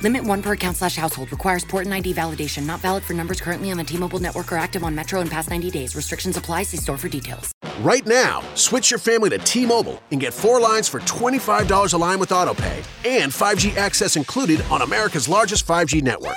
Limit one per account slash household. Requires port and ID validation. Not valid for numbers currently on the T-Mobile network or active on Metro in past 90 days. Restrictions apply. See store for details. Right now, switch your family to T-Mobile and get four lines for $25 a line with AutoPay and 5G access included on America's largest 5G network.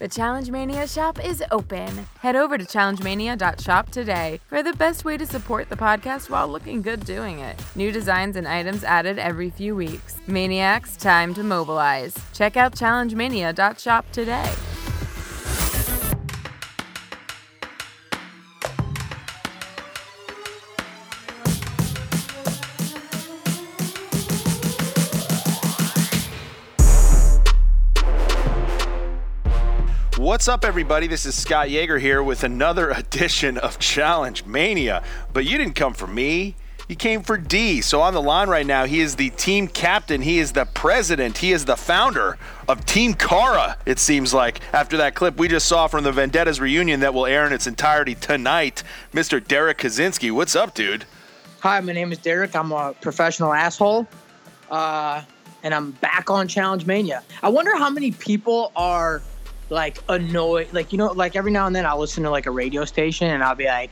The Challenge Mania shop is open. Head over to challengemania.shop today for the best way to support the podcast while looking good doing it. New designs and items added every few weeks. Maniacs, time to mobilize. Check out challengemania.shop today. What's up, everybody? This is Scott Yager here with another edition of Challenge Mania. But you didn't come for me. You came for D. So on the line right now, he is the team captain. He is the president. He is the founder of Team Cara, it seems like, after that clip we just saw from the Vendettas reunion that will air in its entirety tonight. Mr. Derrick Kosinski, what's up, dude? Hi, my name is Derrick. I'm a professional asshole, uh, and I'm back on Challenge Mania. I wonder how many people are like annoyed. Like you know, like every now and then I'll listen to like a radio station and I'll be like,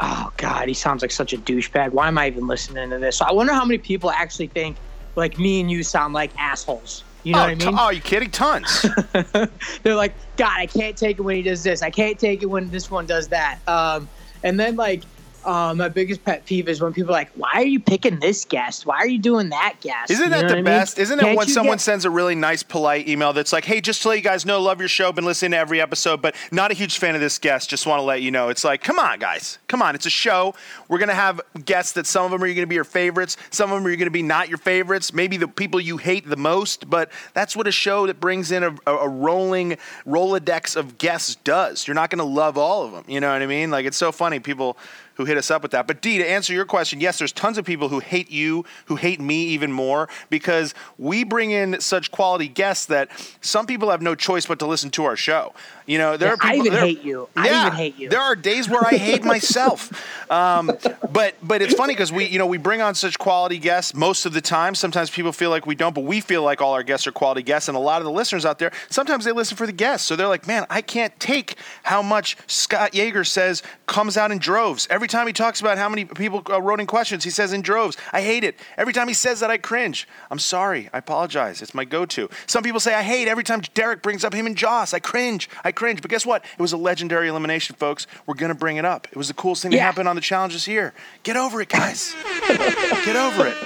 "Oh God, he sounds like such a douchebag. Why am I even listening to this?" So I wonder how many people actually think like me and you sound like assholes. You know oh, what i mean? oh, you kidding? Tons. They're like, God, I can't take it when he does this. I can't take it when this one does that. Um, and then like, uh, my biggest pet peeve is when people are like, Why are you picking this guest? Why are you doing that guest? Isn't You that know the what I mean? best? Isn't it Can't when someone get- sends a really nice, polite email that's like, "Hey, just to let you guys know, love your show, been listening to every episode, but not a huge fan of this guest. Just want to let you know." It's like, come on, guys, come on. It's a show. We're gonna have guests that some of them are gonna be your favorites, some of them are gonna be not your favorites. Maybe the people you hate the most, but that's what a show that brings in a, a, a rolling rolodex of guests does. You're not gonna love all of them. You know what I mean? Like it's so funny people who hit us up with that. But D, to answer your question, yes, there's tons of people who hate you, who hate me even more because we bring in such quality guests that some people have no choice but to listen to our show. You know, there Yeah, are people. I even there- hate you. I Yeah, even hate you. There are days where I hate myself. Um, but but it's funny because we you know we bring on such quality guests most of the time. Sometimes people feel like we don't, but we feel like all our guests are quality guests. And a lot of the listeners out there, sometimes they listen for the guests. So they're like, man, I can't take how much Scott Yager says comes out in droves. Every time he talks about how many people uh, wrote in questions, he says in droves. I hate it. Every time he says that, I cringe. I'm sorry. I apologize. It's my go-to. Some people say I hate every time Derrick brings up him and Joss. I cringe. I cringe. But guess what? It was a legendary elimination, folks. We're gonna bring it up. It was the coolest thing to Yeah. happen on the challenges here. Get over it, guys. Get over it.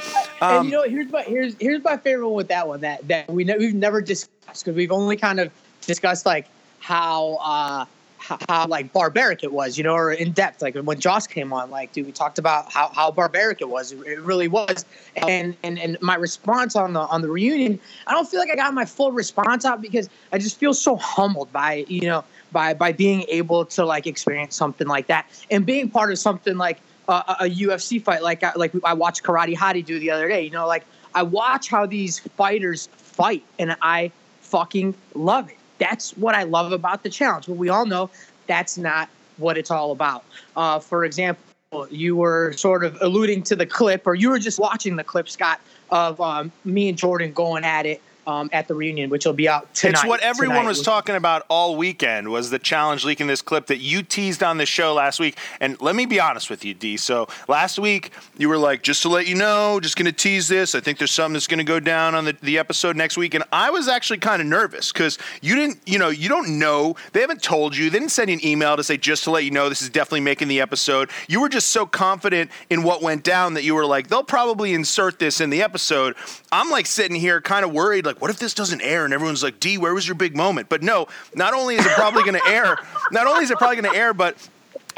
and Um, you know, here's my here's here's my favorite one with that one that that we ne- we've never discussed because we've only kind of discussed like how uh how, how like barbaric it was, you know, or in depth. Like when Joss came on, like dude, we talked about how, how barbaric it was. It really was. And and and my response on the on the reunion, I don't feel like I got my full response out because I just feel so humbled by you know by by being able to like experience something like that and being part of something like uh, a UFC fight like I, like I watched Karate Hottie do the other day. You know, like I watch how these fighters fight, and I fucking love it. That's what I love about the challenge. But we all know that's not what it's all about. Uh, for example, you were sort of alluding to the clip, or you were just watching the clip, Scott, of um, me and Jordan going at it um, at the reunion, which will be out tonight. It's what everyone tonight, was talking about all weekend was the challenge leaking this clip that you teased on the show last week. And let me be honest with you, D. So last week you were like, just to let you know, just going to tease this. I think there's something that's going to go down on the, the episode next week. And I was actually kind of nervous because you didn't, you know, you don't know. They haven't told you. They didn't send you an email to say, just to let you know, this is definitely making the episode. You were just so confident in what went down that you were like, they'll probably insert this in the episode. I'm like sitting here kind of worried, like, like, what if this doesn't air? And everyone's like, D, where was your big moment? But no, not only is it probably going to air, not only is it probably going to air, but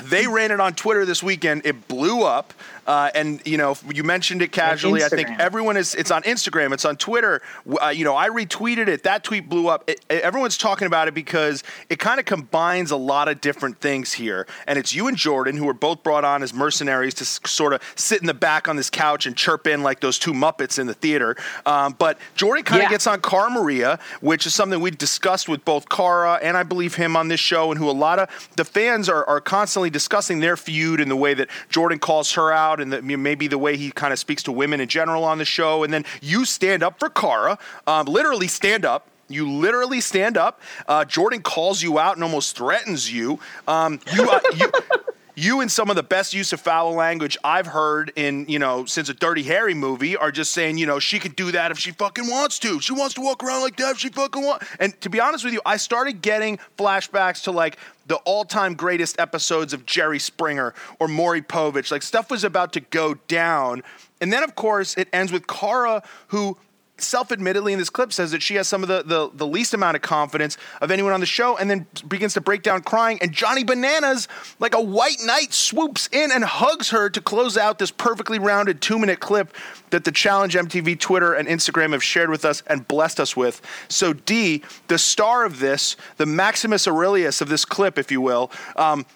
they ran it on Twitter this weekend. It blew up. Uh, and you know, you mentioned it casually. I think everyone is. It's on Instagram. It's on Twitter. Uh, you know, I retweeted it. That tweet blew up. It, everyone's talking about it because it kind of combines a lot of different things here. And it's you and Jordan who were both brought on as mercenaries to s- sort of sit in the back on this couch and chirp in like those two Muppets in the theater. Um, but Jordan kind of yeah. gets on Cara Maria, which is something we discussed with both Cara and I believe him on this show, and who a lot of the fans are, are constantly discussing their feud and the way that Jordan calls her out and the, maybe the way he kind of speaks to women in general on the show. And then you stand up for Cara, um, literally stand up. You literally stand up. Uh, Jordan calls you out and almost threatens you. Um, you, uh, you you and some of the best use of foul language I've heard in, you know, since a Dirty Harry movie are just saying, you know, she could do that if she fucking wants to. She wants to walk around like that if she fucking wants. And to be honest with you, I started getting flashbacks to like the all-time greatest episodes of Jerry Springer or Maury Povich. Like stuff was about to go down. And then of course it ends with Cara who self-admittedly in this clip says that she has some of the, the, the, least amount of confidence of anyone on the show and then begins to break down crying and johnny bananas like a white knight swoops in and hugs her to close out this perfectly rounded two minute clip that the challenge mtv twitter and instagram have shared with us and blessed us with. So d the star of this the maximus aurelius of this clip if you will um,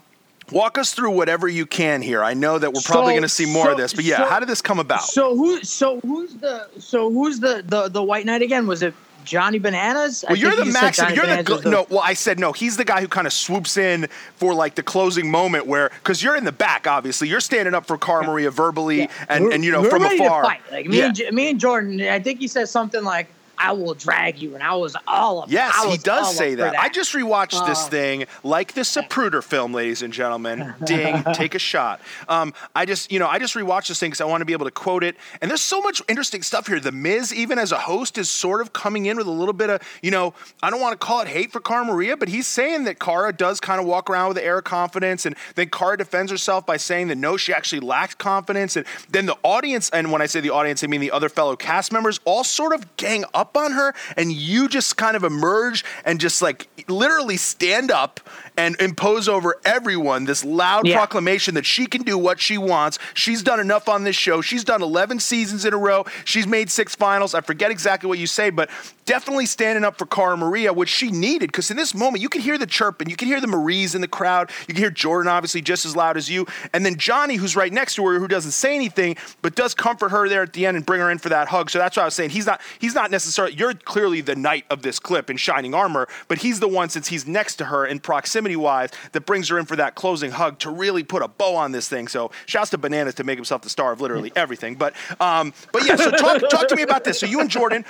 walk us through whatever you can here. I know that we're probably so, going to see more so, of this, but yeah, so, how did this come about? So who? So who's the? So who's the the the White Knight again? Was it Johnny Bananas? Well, you're the max. You're the, the, no. Well, I said no. He's the guy who kind of swoops in for like the closing moment where, because you're in the back, obviously, you're standing up for Cara Maria verbally yeah. and, and you know from afar. Like me, yeah. and, me and Jordan. I think he said something like I will drag you. And I was all up. Yes, he does say that. that. I just rewatched this thing like the Zapruder film, ladies and gentlemen. Ding, take a shot. Um, I just, you know, I just rewatched this thing because I want to be able to quote it. And there's so much interesting stuff here. The Miz, even as a host, is sort of coming in with a little bit of, you know, I don't want to call it hate for Cara Maria, but he's saying that Cara does kind of walk around with the air of confidence. And then Cara defends herself by saying that no, she actually lacked confidence. And then the audience, and when I say the audience, I mean the other fellow cast members, all sort of gang up on her, and you just kind of emerge and just like literally stand up and impose over everyone this loud yeah. proclamation that she can do what she wants. She's done enough on this show. She's done 11 seasons in a row. She's made six finals. I forget exactly what you say, but definitely standing up for Cara Maria, which she needed, because in this moment, you can hear the chirping, you can hear the Maries in the crowd, you can hear Jordan, obviously, just as loud as you, and then Johnny, who's right next to her, who doesn't say anything, but does comfort her there at the end and bring her in for that hug. So that's why I was saying he's not he's not necessarily you're clearly the knight of this clip in shining armor, but he's the one since he's next to her in proximity wise that brings her in for that closing hug to really put a bow on this thing. So shouts to Bananas to make himself the star of literally everything. But um, but yeah, so talk talk to me about this. So you and Jordan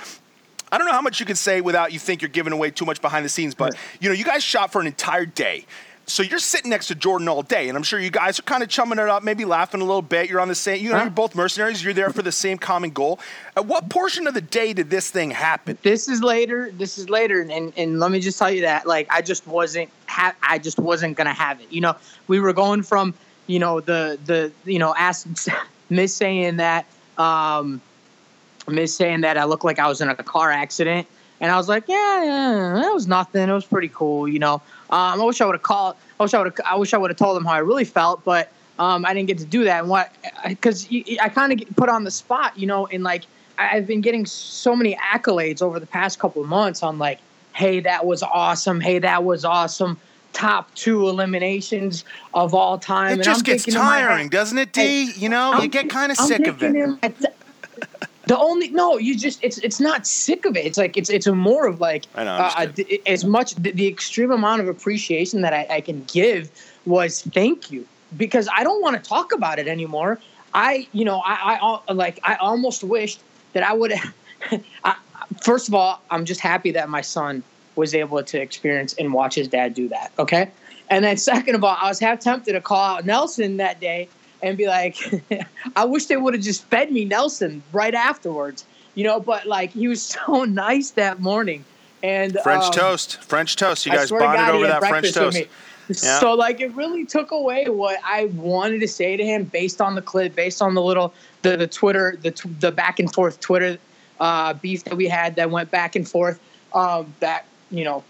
I don't know how much you can say without you think you're giving away too much behind the scenes, but you know, you guys shot for an entire day. So you're sitting next to Jordan all day, and I'm sure you guys are kind of chumming it up, maybe laughing a little bit. You're on the same, you know, you're both mercenaries. You're there for the same common goal. At what portion of the day did this thing happen? This is later. This is later, and and let me just tell you that, like, I just wasn't, ha- I just wasn't gonna have it. You know, we were going from, you know, the the you know, ask Miz saying that. um Miz saying that I looked like I was in a car accident. And I was like, yeah, yeah, that was nothing. It was pretty cool, you know. Um, I wish I would have called. I wish I would. I wish I would have told them how I really felt, but um, I didn't get to do that. And what? Because I kind of put on the spot, you know. And like, I've been getting so many accolades over the past couple of months on like, hey, that was awesome. Hey, that was awesome. Top two eliminations of all time. It and just I'm gets tiring, doesn't it, D? you know, I'm, you get kind of sick of it. The only no, you just it's it's not sick of it. It's like it's it's a more of like I know, uh, as much the, the, extreme amount of appreciation that I, I can give was thank you because I don't want to talk about it anymore. I you know I, I like I almost wished that I would. first of all, I'm just happy that my son was able to experience and watch his dad do that. Okay, and then second of all, I was half tempted to call out Nelson that day and be like, I wish they would have just fed me Nelson right afterwards, you know. But like, he was so nice that morning. And French um, toast, French toast. You guys bonded God, over that French toast. Yeah. So like, it really took away what I wanted to say to him based on the clip, based on the little the, the Twitter, the the back and forth Twitter uh, beef that we had that went back and forth. Um, that you know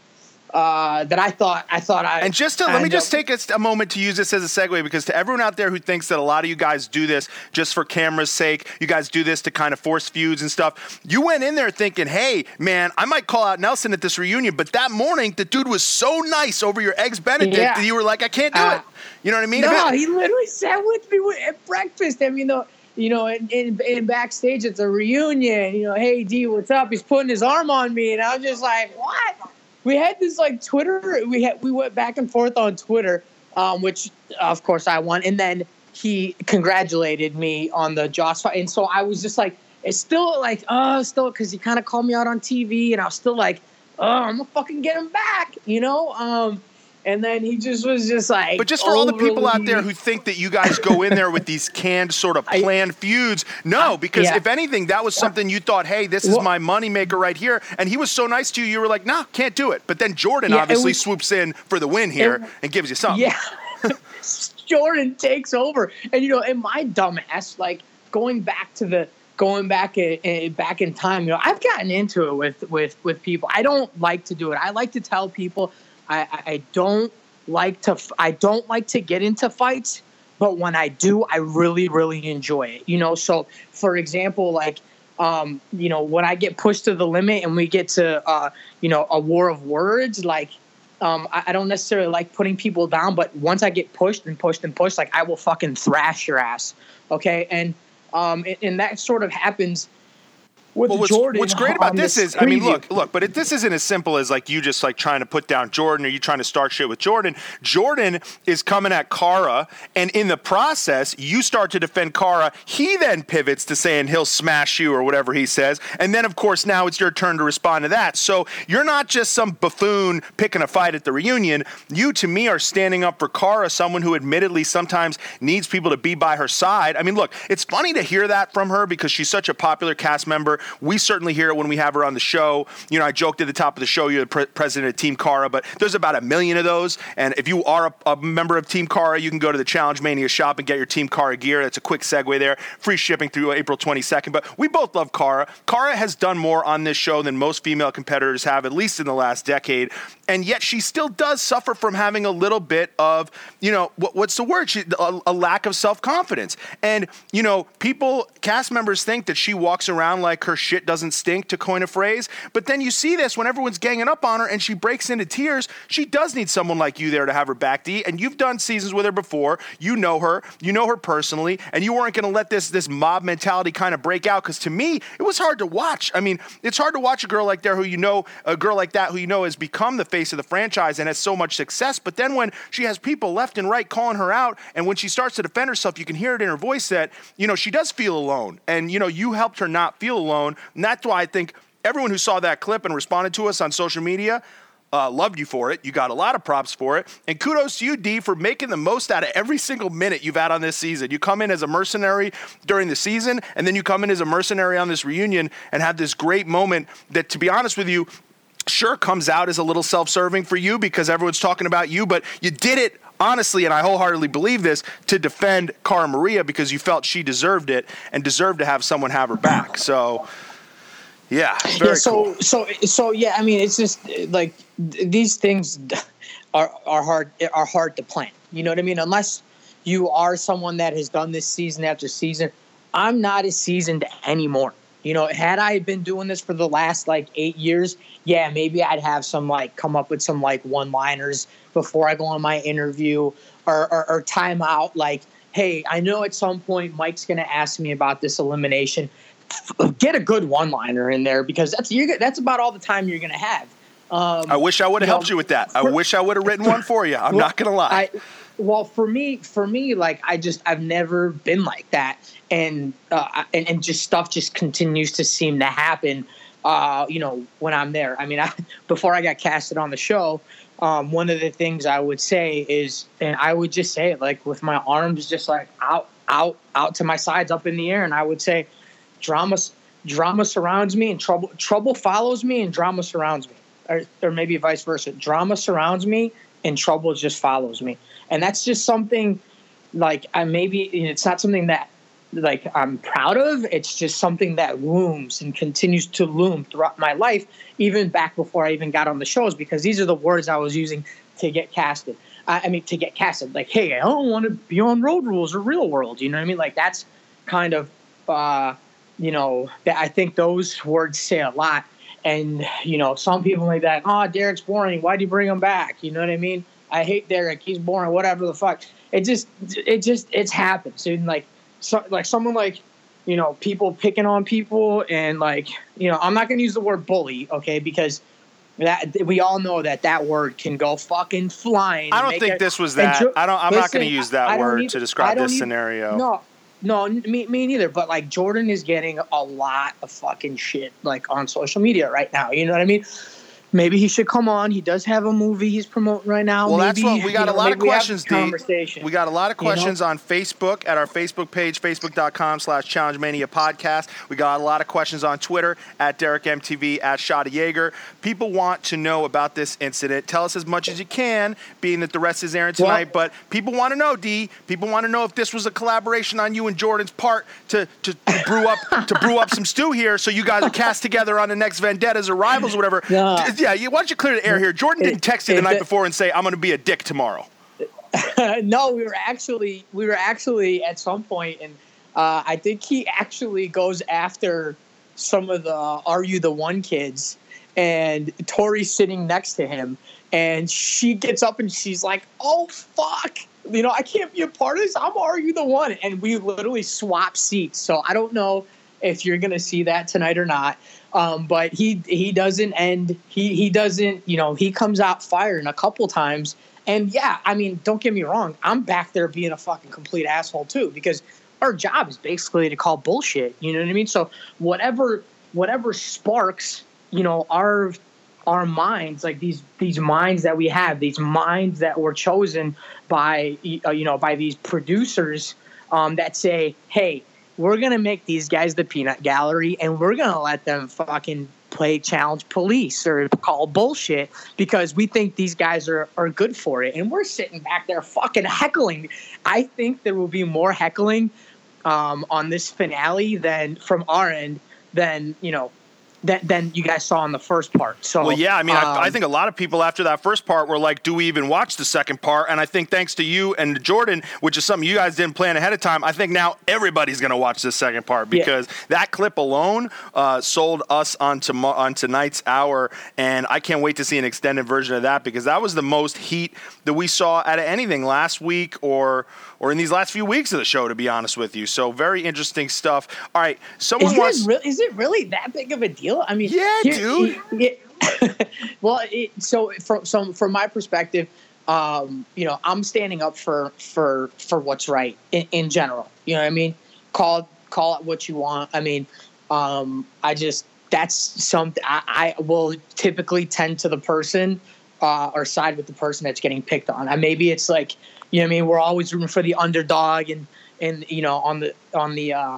uh, that I thought I thought I and just to, let me just take a, a, moment to use this as a segue because to everyone out there who thinks that a lot of you guys do this just for camera's sake, you guys do this to kind of force feuds and stuff. You went in there thinking, "Hey, man, I might call out Nelson at this reunion," but that morning the dude was so nice over your eggs Benedict yeah. that you were like, "I can't do uh, it." You know what I mean? No, he literally sat with me at breakfast. I mean, the you know, in, in, in, backstage, it's a reunion. You know, hey D, what's up? He's putting his arm on me, and I was just like, what? We had this like Twitter. We had we went back and forth on Twitter, um, which of course I won, and then he congratulated me on the Joss fight, and so I was just like, it's still like, oh, still because he kind of called me out on TV, and I was still like, oh, I'm gonna fucking get him back, you know. Um, and then he just was just like. But just for all the people out there who think that you guys go in there with these canned sort of planned I, feuds, no, because yeah. if anything, that was something you thought, hey, this is well, my moneymaker right here. And he was so nice to you, you were like, no, nah, can't do it. But then Jordan yeah, obviously was, swoops in for the win here it, and gives you something. Yeah. Jordan takes over. And, you know, in my dumbass, like going back to the going back in, back in time, you know, I've gotten into it with with with people. I don't like to do it. I like to tell people I, I don't like to I don't like to get into fights, but when I do, I really really enjoy it. You know, so for example, like um, you know, when I get pushed to the limit and we get to uh, you know a war of words, like um, I, I, don't necessarily like putting people down, but once I get pushed and pushed and pushed, like I will fucking thrash your ass. Okay, and um, and, and that sort of happens with well, what's, Jordan. What's great about this is, I mean, look, look, but it, this isn't as simple as like you just like trying to put down Jordan or you trying to start shit with Jordan. Jordan is coming at Cara, and in the process, you start to defend Cara. He then pivots to saying he'll smash you or whatever he says, and then of course now it's your turn to respond to that. So you're not just some buffoon picking a fight at the reunion. You, to me, are standing up for Cara, someone who admittedly sometimes needs people to be by her side. I mean, look, it's funny to hear that from her because she's such a popular cast member. We certainly hear it when we have her on the show. You know, I joked at the top of the show, you're the pre- president of Team Cara, but there's about a million of those. And if you are a, a, member of Team Cara, you can go to the Challenge Mania shop and get your Team Cara gear. That's a quick segue there. Free shipping through April 22nd. But we both love Cara. Cara has done more on this show than most female competitors have, at least in the last decade. And yet she still does suffer from having a little bit of, you know, what, what's the word? She, a, a lack of self confidence. And, you know, people, cast members think that she walks around like her shit doesn't stink, to coin a phrase. But then you see this when everyone's ganging up on her and she breaks into tears. She does need someone like you there to have her back, D. And you've done seasons with her before. You know her. You know her personally. And you weren't going to let this, this mob mentality kind of break out. Because to me, it was hard to watch. I mean, it's hard to watch a girl like there who you know, a girl like that who you know has become the face of the franchise and has so much success. But then when she has people left and right calling her out, and when she starts to defend herself, you can hear it in her voice that, you know, she does feel alone. And, you know, you helped her not feel alone. And that's why I think everyone who saw that clip and responded to us on social media uh, loved you for it. You got a lot of props for it. And kudos to you, D, for making the most out of every single minute you've had on this season. You come in as a mercenary during the season, and then you come in as a mercenary on this reunion and have this great moment that, to be honest with you, sure comes out as a little self serving for you because everyone's talking about you, but you did it honestly, and I wholeheartedly believe this, to defend Cara Maria because you felt she deserved it and deserved to have someone have her back. So, yeah, yeah. So, cool. so, so, yeah. I mean, it's just like these things are are hard are hard to plan. You know what I mean? Unless you are someone that has done this season after season. I'm not as seasoned anymore. You know, had I been doing this for the last like eight years, yeah, maybe I'd have some like come up with some like one liners before I go on my interview or, or, or time out like, hey, I know at some point Mike's going to ask me about this elimination. Get a good one liner in there because that's you that's about all the time you're going to have. Um, I wish I would have helped know, you with that. I wish I would have written one for you. I'm well, not going to lie. I, well, for me, for me, like I just I've never been like that, and uh, and and just stuff just continues to seem to happen. Uh, you know, when I'm there. I mean, I, before I got casted on the show, um, one of the things I would say is, and I would just say it like with my arms just like out, out, out to my sides, up in the air, and I would say, drama, drama surrounds me, and trouble, trouble follows me, and drama surrounds me, or, or maybe vice versa. Drama surrounds me, and trouble just follows me, and that's just something like I maybe it's not something that like I'm proud of. It's just something that looms and continues to loom throughout my life, even back before I even got on the shows, because these are the words I was using to get casted. I, mean, to get casted. Like, hey, I don't want to be on Road Rules or Real World. You know what I mean? Like that's kind of, uh, you know, I think those words say a lot. And you know, some people like that. Oh, Derrick's boring. Why do you bring him back? You know what I mean? I hate Derrick. He's boring. Whatever the fuck. It just, it just, it's happened. So like, so, like someone like, you know, people picking on people and like, you know, I'm not gonna use the word bully, okay, because that we all know that that word can go fucking flying. I don't think it, this was that. Jo- I don't. I'm listen, not going to use that word either- to describe this either- scenario. No, no, me, me neither. But like Jordan is getting a lot of fucking shit like on social media right now. You know what I mean? Maybe he should come on. He does have a movie he's promoting right now. Well, maybe, that's what we got you a lot of maybe we have questions. Conversation. We got a lot of You know? questions on Facebook at our Facebook page, facebook.com slash Challenge Mania Podcast. We got a lot of questions on Twitter at Derrick MTV, at Shot of Yager. People want to know about this incident. Tell us as much as you can, being that the rest is airing tonight. but people want to know, D. People want to know if this was a collaboration on you and Jordan's part to, to, to brew up to brew up some stew here, so you guys are cast together on the next vendettas or rivals or whatever. No. Yeah, you, why don't you clear the air here? Jordan didn't text you the night before and say, "I'm going to be a dick tomorrow." no, we were actually we were actually at some point, and uh, I think he actually goes after some of the "Are You the One" kids, and Tori's sitting next to him, and she gets up and she's like, "Oh fuck." You know, I can't be a part of this. I'm Are You the One? And we literally swap seats. So I don't know if you're gonna see that tonight or not. Um, but he he doesn't end. He he doesn't. You know, he comes out firing a couple times. And yeah, I mean, don't get me wrong. I'm back there being a fucking complete asshole too, because our job is basically to call bullshit. You know what I mean? So whatever whatever sparks, you know, our our minds, like these these minds that we have, these minds that were chosen by uh, you know by these producers um, that say, hey, we're gonna make these guys the peanut gallery, and we're gonna let them fucking play challenge police or call bullshit because we think these guys are, are good for it. And we're sitting back there fucking heckling. I think there will be more heckling um, on this finale than from our end than you know than, than you guys saw in the first part so Well, yeah, I mean, I, I um, think a lot of people after that first part were like, "Do we even watch the second part?" And I think thanks to you and Jordan, which is something you guys didn't plan ahead of time, I think now everybody's going to watch this second part Yeah. because that clip alone uh, sold us on tomo- on tonight's hour, and I can't wait to see an extended version of that because that was the most heat that we saw out of anything last week or or in these last few weeks of the show, to be honest with you. So very interesting stuff. All right, someone Is wants. it, really, is it really that big of a deal? I mean, Yeah, dude. it- well, it, so from so from my perspective, um, you know, I'm standing up for for for what's right in, in general. You know what I mean? Call call it what you want. I mean, um, I just that's something I, I will typically tend to the person uh, or side with the person that's getting picked on. And maybe it's like, you know, what I mean, we're always rooting for the underdog, and and you know, on the on the uh,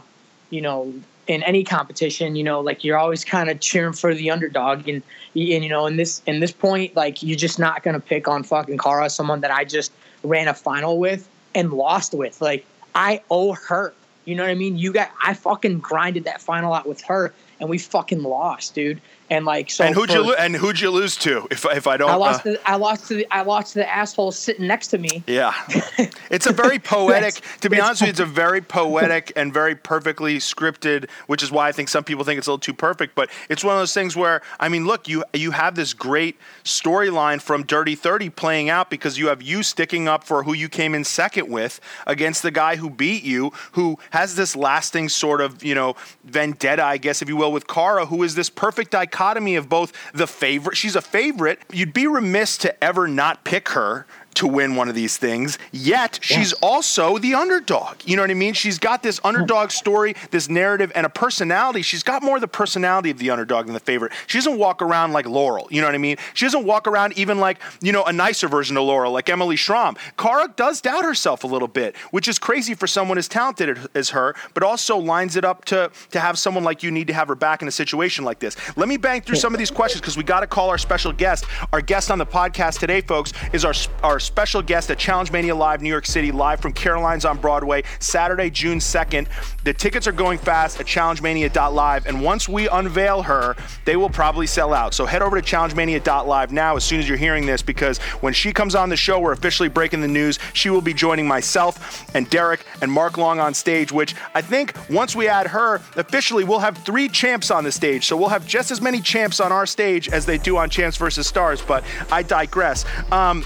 you know, in any competition, you know, like you're always kind of cheering for the underdog, and and you know, in this in this point, like you're just not gonna pick on fucking Cara, someone that I just ran a final with and lost with. Like I owe her. You know what I mean? You got I fucking grinded that final out with her, and we fucking lost, dude. And like so, and who'd you lo- and who'd you lose to? If if I don't, I uh, lost. to, I lost to the. I lost to the asshole sitting next to me. Yeah. It's a very poetic, to be honest with you, it's a very poetic and very perfectly scripted, which is why I think some people think it's a little too perfect. But it's one of those things where, I mean, look, you you have this great storyline from Dirty 30 playing out because you have you sticking up for who you came in second with against the guy who beat you, who has this lasting sort of, you know, vendetta, I guess, if you will, with Cara, who is this perfect dichotomy of both the favorite, she's a favorite. You'd be remiss to ever not pick her to win one of these things. Yet she's also the underdog. You know what I mean? She's got this underdog story, this narrative, and a personality. She's got more of the personality of the underdog than the favorite. She doesn't walk around like Laurel. You know what I mean? She doesn't walk around even like, you know, a nicer version of Laurel, like Emily Schromm. Cara does doubt herself a little bit, which is crazy for someone as talented as her, but also lines it up to to have someone like you need to have her back in a situation like this. Let me bang through some of these questions because we got to call our special guest. Our guest on the podcast today, folks, is our our special guest at Challenge Mania Live, New York City, live from Caroline's on Broadway, Saturday, June 2nd. The tickets are going fast at challengemania.live, and once we unveil her, they will probably sell out. So head over to challengemania.live now as soon as you're hearing this, because when she comes on the show, we're officially breaking the news. She will be joining myself and Derek and Mark Long on stage, which I think once we add her, officially we'll have three champs on the stage. So we'll have just as many champs on our stage as they do on Champs versus Stars, but I digress. Um,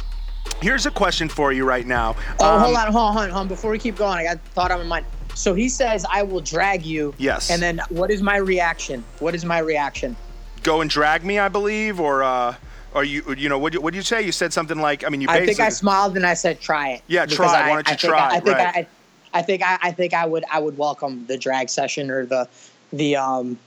here's a question for you right now. Oh, Um, hold on, hold on, hold on. Before we keep going, I got a thought on my mind. So he says, "I will drag you." Yes. And then, what is my reaction? What is my reaction? Go and drag me, I believe, or uh, or you, you know, what what did you say? You said something like, I mean, you I think I smiled and I said, "Try it." Yeah, Because try. I- Why don't you I think try I, I think Right. I, I think I, I think I would I would welcome the drag session or the the um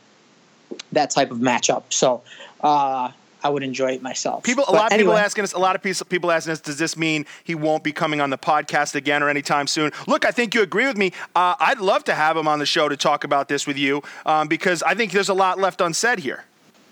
that type of matchup. So uh, I would enjoy it myself. People, a But lot of people asking us. A lot of people, people asking us, does this mean he won't be coming on the podcast again or anytime soon? Look, I think you agree with me. Uh, I'd love to have him on the show to talk about this with you um, because I think there's a lot left unsaid here.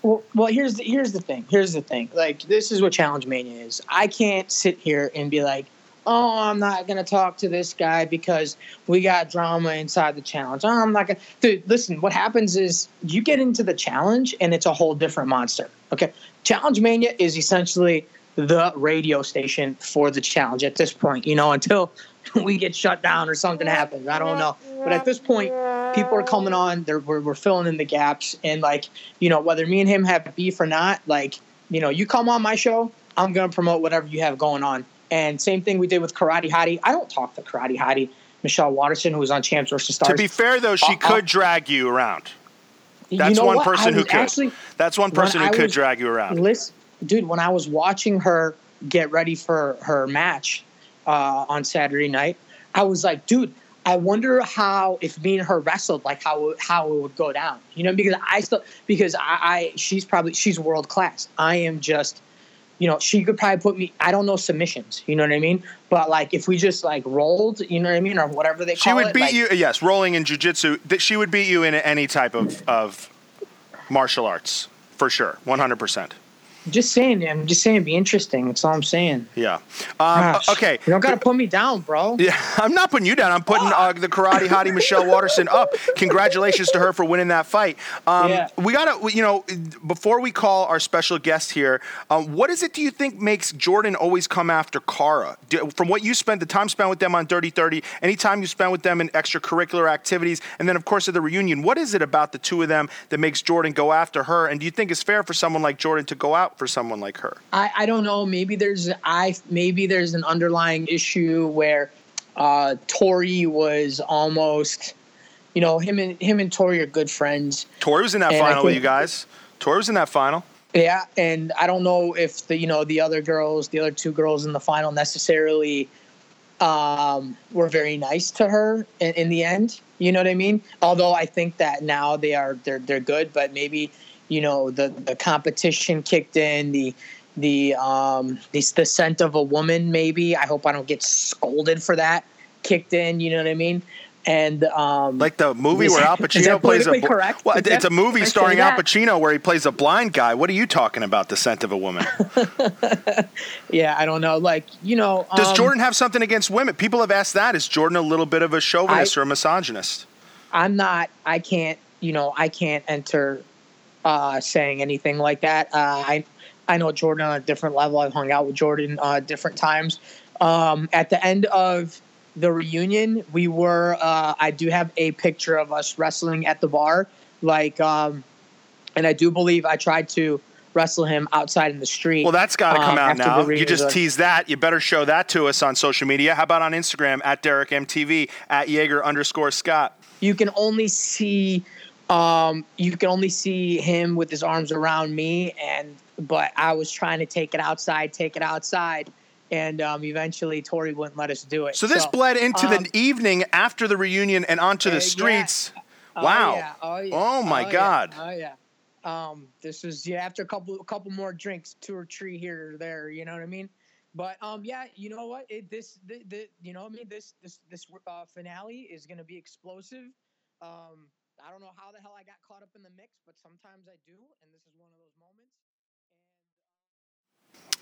Well, well, here's the, here's the thing. Here's the thing. Like this is what Challenge Mania is. I can't sit here and be like, "Oh, I'm not gonna talk to this guy because we got drama inside the challenge." Oh, I'm not gonna. Dude, listen. What happens is you get into the challenge and it's a whole different monster. Okay, Challenge Mania is essentially the radio station for the challenge at this point. You know, until we get shut down or something happens. I don't know. But at this point, people are coming on. They're we're, we're filling in the gaps, and like you know, whether me and him have beef or not, like you know, you come on my show, I'm gonna promote whatever you have going on. And same thing we did with Karate Hottie. I don't talk to Karate Hottie. Michelle Waterson, who was on Champs vs. Stars. To be fair, though, she Uh, uh, could drag you around. You That's know one what? Person who could. Actually, That's one person who I could was- drag you around. Listen, dude, when I was watching her get ready for her match uh, on Saturday night, I was like, dude, I wonder how if me and her wrestled, like how how it would go down. You know, because I still because I, I she's probably she's world class. I am just. You know, she could probably put me. I don't know submissions. You know what I mean? But like, if we just like rolled, you know what I mean, or whatever they She would it, beat like- you. Yes, rolling in jujitsu. That she would beat you in any type of of martial arts for sure, one hundred percent. Just saying, I'm just saying, it'd be interesting. That's all I'm saying. Yeah. Um, Gosh, okay. you don't gotta put me down, bro. Yeah, I'm not putting you down. I'm putting uh, the karate hottie Michelle Waterson up. Congratulations to her for winning that fight. Um, Yeah. We gotta, you know, before we call our special guest here, um, what is it do you think makes Jordan always come after Cara? Do, from what you spent, the time spent with them on Dirty Thirty, any time you spent with them in extracurricular activities, and then of course at the reunion, what is it about the two of them that makes Jordan go after her? And do you think it's fair for someone like Jordan to go out for someone like her? I, I don't know. Maybe there's I maybe there's an underlying issue where uh, Tori was almost, you know, him and him and Tori are good friends. Tori was in that And final with think- you guys. Tori was in that final. Yeah, and I don't know if the you know the other girls, the other two girls in the final necessarily um, were very nice to her in, in the end. You know what I mean? Although I think that now they are they're they're good, but maybe you know the the competition kicked in the the um the, the scent of a woman maybe i hope i don't get scolded for that kicked in you know what i mean and um Like the movie where Al Pacino plays a correct? Well, Is it's that- a movie can I say starring Al? Pacino where he plays a blind guy. What are you talking about? The scent of a woman. yeah i don't know like you know Does um, Jordan have something against women? People have asked that. Is Jordan a little bit of a chauvinist I- or a misogynist? I'm not. I can't. You know, I can't enter uh, saying anything like that. Uh, I I know Jordan on a different level. I've hung out with Jordan uh, different times. Um, at the end of the reunion, we were. Uh, I do have a picture of us wrestling at the bar, like, um, and I do believe I tried to wrestle him outside in the street. Well, that's got to come um, out now. You just tease that. You better show that to us on social media. How about on Instagram at Derrick MTV at Yager underscore Scott? you can only see um you can only see him with his arms around me and but I was trying to take it outside, take it outside, and um eventually Tori wouldn't let us do it. So this bled into um, the evening after the reunion and onto uh, the yeah. streets. Oh, Wow. yeah. Oh, yeah. Oh, my yeah. God. Oh yeah. Um, this was yeah after a couple a couple more drinks, two or three here or there. You know what I mean? But um, yeah, you know what? It, this the, the you know what I mean this this this uh, finale is gonna be explosive. Um, I don't know how the hell I got caught up in the mix, but sometimes I do, and this is one of those moments.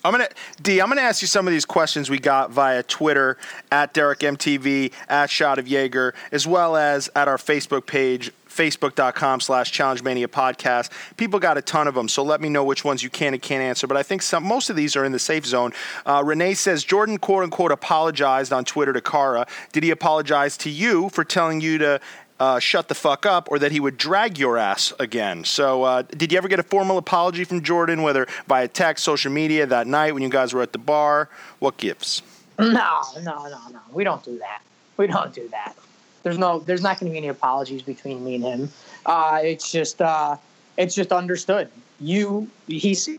I'm gonna D. I'm gonna ask you some of these questions we got via Twitter at Derrick MTV at Shot of Yager, as well as at our Facebook page facebook.com slash challenge mania podcast people got a ton of them so let me know which ones you can and can't answer but i think some most of these are in the safe zone uh, renee says jordan quote unquote apologized on twitter to Cara. did he apologize to you for telling you to uh, shut the fuck up or that he would drag your ass again. So, uh, did you ever get a formal apology from Jordan, whether via text, social media, that night when you guys were at the bar? What gives? No, no, no, no. We don't do that. We don't do that. There's no. There's not going to be any apologies between me and him. Uh, it's just. Uh, it's just understood. You. He's.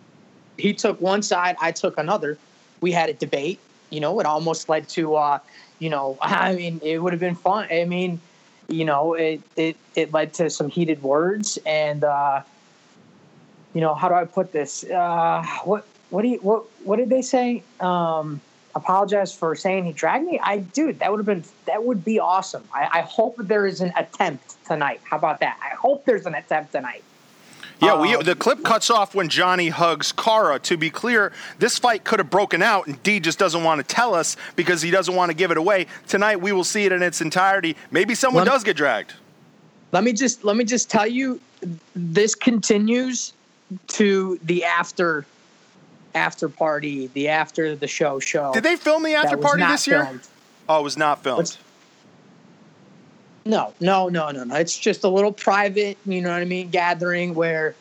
He took one side. I took another. We had a debate. You know, it almost led to. Uh, you know, I mean, it would have been fun. I mean you know, it, it, it led to some heated words and, uh, you know, how do I put this? Uh, what, what do you, what, what did they say? Um, apologize for saying he dragged me. I, dude, that would have been, that would be awesome. I, I hope there is an attempt tonight. How about that? I hope there's an attempt tonight. Yeah, we, um, the clip cuts off when Johnny hugs Cara. To be clear, this fight could have broken out, and D just doesn't want to tell us because he doesn't want to give it away. Tonight, we will see it in its entirety. Maybe someone does get dragged. Let me just let me just tell you, this continues to the after after party, the after the show show. Did they film the after party this year? Oh, it was not filmed. What's, no, no, no, no, no. It's just a little private, you know what I mean, gathering where,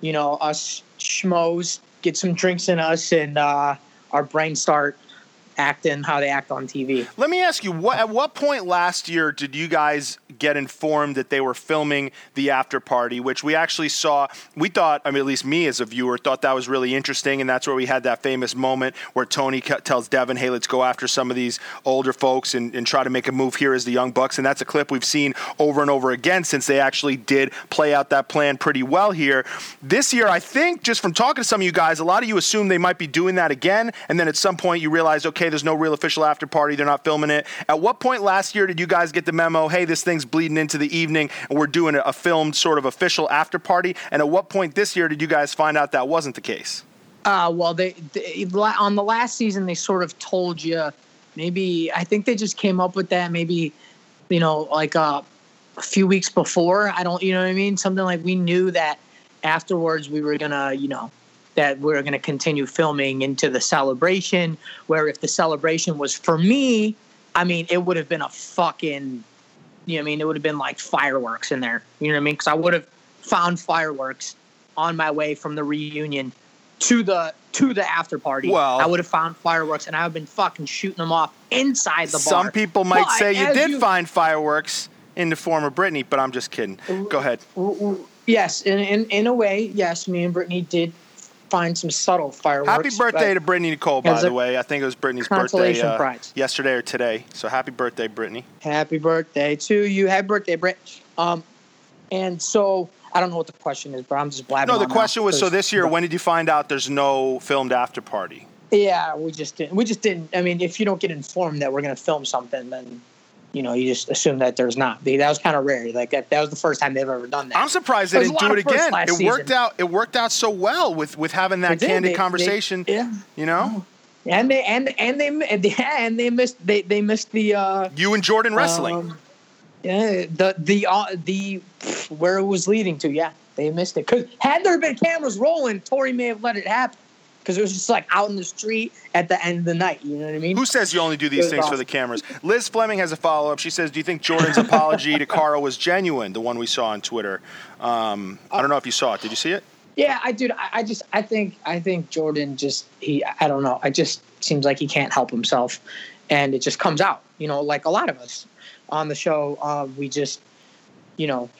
you know, us schmoes get some drinks in us and uh, our brains start acting how they act on TV. Let me ask you, what at what point last year did you guys get informed that they were filming the after party, which we actually saw? We thought, I mean, at least me as a viewer, thought that was really interesting, and that's where we had that famous moment where Tony tells Devin, "Hey, let's go after some of these older folks and, and try to make a move here as the Young Bucks." And that's a clip we've seen over and over again since they actually did play out that plan pretty well here. This year, I think, just from talking to some of you guys, a lot of you assume they might be doing that again, and then at some point you realize, okay okay, there's no real official after party. They're not filming it. At what point last year did you guys get the memo? Hey, this thing's bleeding into the evening, and we're doing a filmed sort of official after party. And at what point this year did you guys find out that wasn't the case? Uh, well, they, they on the last season they sort of told you. Maybe I think they just came up with that. Maybe you know, like uh, a few weeks before. I don't, you know what I mean? Something like we knew that afterwards we were gonna, you know, that we're going to continue filming into the celebration. Where if the celebration was for me, I mean, it would have been a fucking, you know, what I mean, it would have been like fireworks in there. You know what I mean? Because I would have found fireworks on my way from the reunion to the to the after party. Well, I would have found fireworks and I would have been fucking shooting them off inside the bar. Some people might but say you did you, find fireworks in the form of Brittany, but I'm just kidding. Go ahead. Yes, in, in in a way, yes. Me and Brittany did find some subtle fireworks. Happy birthday to Brittany Nicole, by the way. I think it was Brittany's birthday uh, yesterday or today. So happy birthday, Brittany. Happy birthday to you. Happy birthday, Britt. Um, and so I don't know what the question is, but I'm just blabbing. No, the question was so this year, when did you find out there's no filmed after party? Yeah, we just didn't. We just didn't. I mean, if you don't get informed that we're going to film something, then you know, you just assume that there's not. That was kind of rare. Like that, that was the first time they've ever done that. I'm surprised they didn't do it again. It season. worked out. It worked out so well with with having that candid they, conversation. They, yeah, you know. And they and and they and they missed they they missed the uh, you and Jordan wrestling. Um, yeah, the the uh, the where it was leading to. Yeah, they missed it. Because had there been cameras rolling, Tori may have let it happen because it was just like out in the street at the end of the night. You know what I mean? Who says you only do these things awesome. for the cameras? Liz Fleming has a follow up. She says, "Do you think Jordan's apology to Cara was genuine? The one we saw on Twitter. Um, I don't know if you saw it. Did you see it? Yeah, I did. I, I just, I think, I think Jordan just he, I don't know. I just seems like he can't help himself, and it just comes out. You know, like a lot of us on the show, uh, we just, you know,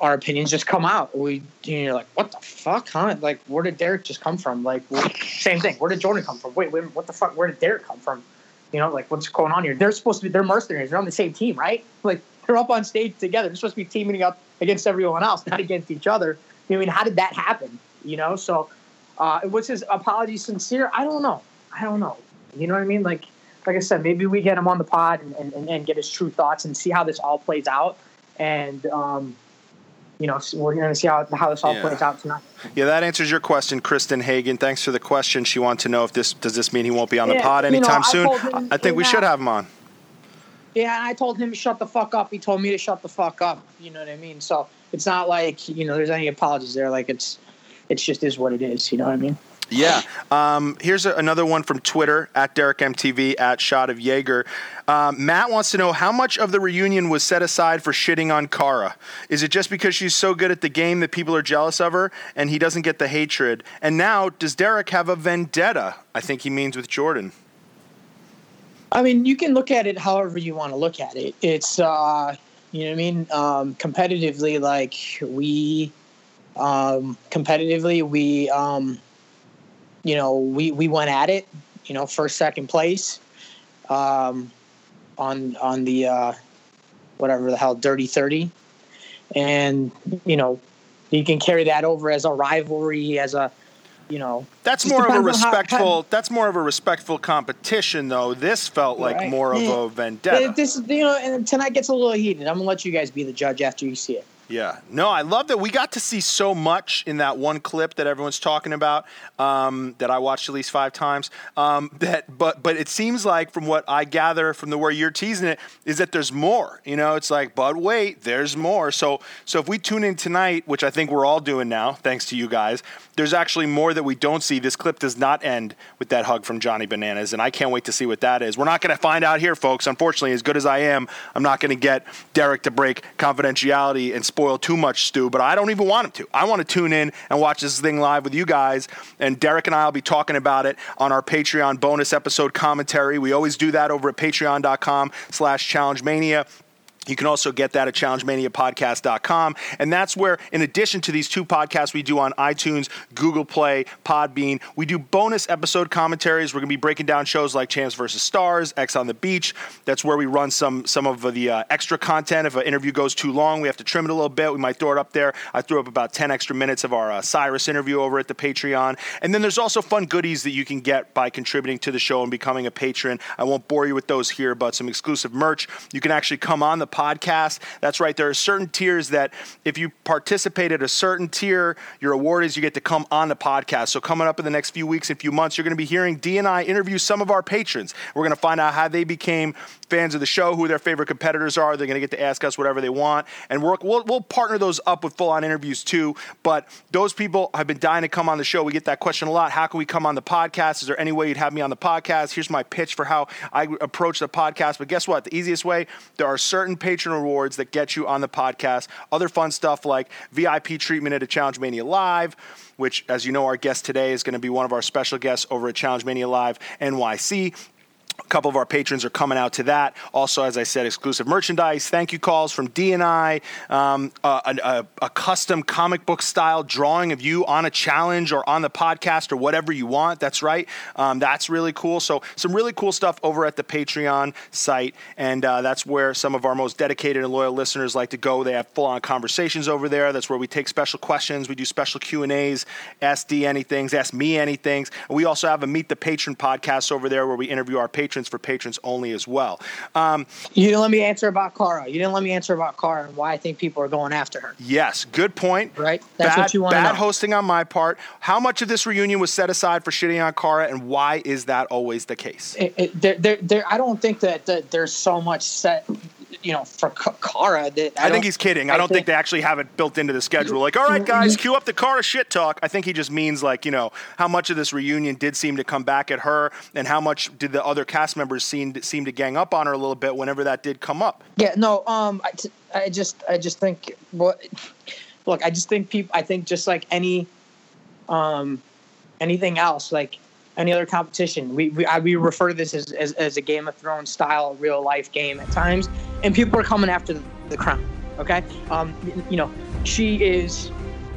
our opinions just come out. We you know like what the fuck, huh? Like where did Derrick just come from? Like same thing. Where did Jordan come from? Wait, wait, what the fuck? Where did Derrick come from? You know, like what's going on here? They're supposed to be they're mercenaries. They're on the same team, right? Like they're up on stage together. They're supposed to be teaming up against everyone else, not against each other. I mean, how did that happen? You know, so uh, was his apology sincere? I don't know. I don't know. You know what I mean? Like like I said, maybe we get him on the pod and, and, and get his true thoughts and see how this all plays out. And um, you know, we're going to see how, how this all Yeah. plays out tonight. Yeah, that answers your question, Kristen Hagen. Thanks for the question. She wanted to know if this does this mean he won't be on the Yeah, pod you know, anytime I soon. I think we in should have him on. Yeah, and I told him to shut the fuck up. He told me to shut the fuck up. You know what I mean? So it's not like you know there's any apologies there. Like it's it's just is what it is. You know what I mean? Yeah. Um, here's a, another one from Twitter at Derrick MTV at Shot of Yager. Um, Matt wants to know how much of the reunion was set aside for shitting on Cara. Is it just because she's so good at the game that people are jealous of her and he doesn't get the hatred? And now, does Derrick have a vendetta? I think he means with Jordan. I mean, you can look at it however you want to look at it. It's, uh, you know what I mean? Um, competitively, like we, um, competitively, we, um, you know, we, we went at it, you know, first, second place, um, on, on the, uh, whatever the hell, dirty 30. And, you know, you can carry that over as a rivalry, as a, you know, That's more of a on how- respectful. that's more of a respectful competition, though. This felt like Right. more of a vendetta. This, you know, and tonight gets a little heated. I'm gonna let you guys be the judge after you see it. Yeah. No, I love that we got to see so much in that one clip that everyone's talking about. Um, that I watched at least five times. Um, that, but but it seems like from what I gather from the way you're teasing it is that there's more. You know, it's like, but wait, there's more. So so if we tune in tonight, which I think we're all doing now, thanks to you guys, there's actually more that we don't see. This clip does not end with that hug from Johnny Bananas, and I can't wait to see what that is. We're not going to find out here, folks. Unfortunately, as good as I am, I'm not going to get Derrick to break confidentiality and spoil too much, Stu. But I don't even want him to. I want to tune in and watch this thing live with you guys, and Derrick and I will be talking about it on our Patreon bonus episode commentary. We always do that over at Patreon.com/slash Challenge Mania. You can also get that at challengemaniapodcast.com. And that's where, in addition to these two podcasts we do on iTunes, Google Play, Podbean, we do bonus episode commentaries. We're going to be breaking down shows like Champs versus Stars, Ex on the Beach. That's where we run some some of the uh, extra content. If an interview goes too long, we have to trim it a little bit. We might throw it up there. I threw up about 10 extra minutes of our uh, Cyrus interview over at the Patreon. And then there's also fun goodies that you can get by contributing to the show and becoming a patron. I won't bore you with those here, but some exclusive merch. You can actually come on the podcast. That's right. There are certain tiers that if you participate at a certain tier, your award is you get to come on the podcast. So coming up in the next few weeks and few months, you're going to be hearing D and I interview some of our patrons. We're going to find out how they became fans of the show, who their favorite competitors are. They're going to get to ask us whatever they want, and we're, we'll we'll partner those up with full-on interviews too. But those people have been dying to come on the show. We get that question a lot. How can we come on the podcast? Is there any way you'd have me on the podcast? Here's my pitch for how I approach the podcast. But guess what? The easiest way, there are certain patron rewards that get you on the podcast. Other fun stuff like VIP treatment at a Challenge Mania Live, which, as you know, our guest today is going to be one of our special guests over at Challenge Mania Live NYC. A couple of our patrons are coming out to that. Also, as I said, exclusive merchandise, thank you calls from D and I, um, a, a, a custom comic book style drawing of you on a challenge or on the podcast or whatever you want. That's right. Um, that's really cool. So some really cool stuff over at the Patreon site, and uh, that's where some of our most dedicated and loyal listeners like to go. They have full-on conversations over there. That's where we take special questions. We do special Q and A's. Ask D anything. Ask me anything. We also have a Meet the Patron podcast over there where we interview our patrons for patrons only as well. Um, You didn't let me answer about Cara. You didn't let me answer about Cara and why I think people are going after her. yes, good point. Right? That's bad, what you wanna Bad know. hosting on my part. How much of this reunion was set aside for shitting on Cara, and why is that always the case? It, it, there, there, there, I don't think that, that there's so much set, you know, for Ka- Cara. That I, don't- think he's kidding. I, don't think, they actually have it built into the schedule. Like, all right, guys, cue up the Cara shit talk. I think he just means like, you know, how much of this reunion did seem to come back at her, and how much did the other cast members seem seem to gang up on her a little bit whenever that did come up. Yeah, no. Um, I, t- I just, I just think, what, look, I just think people, I think just like any, um, anything else, like any other competition, we we, I, we refer to this as, as as a Game of Thrones style real life game at times, and people are coming after the, the crown. Okay, um, you know, she is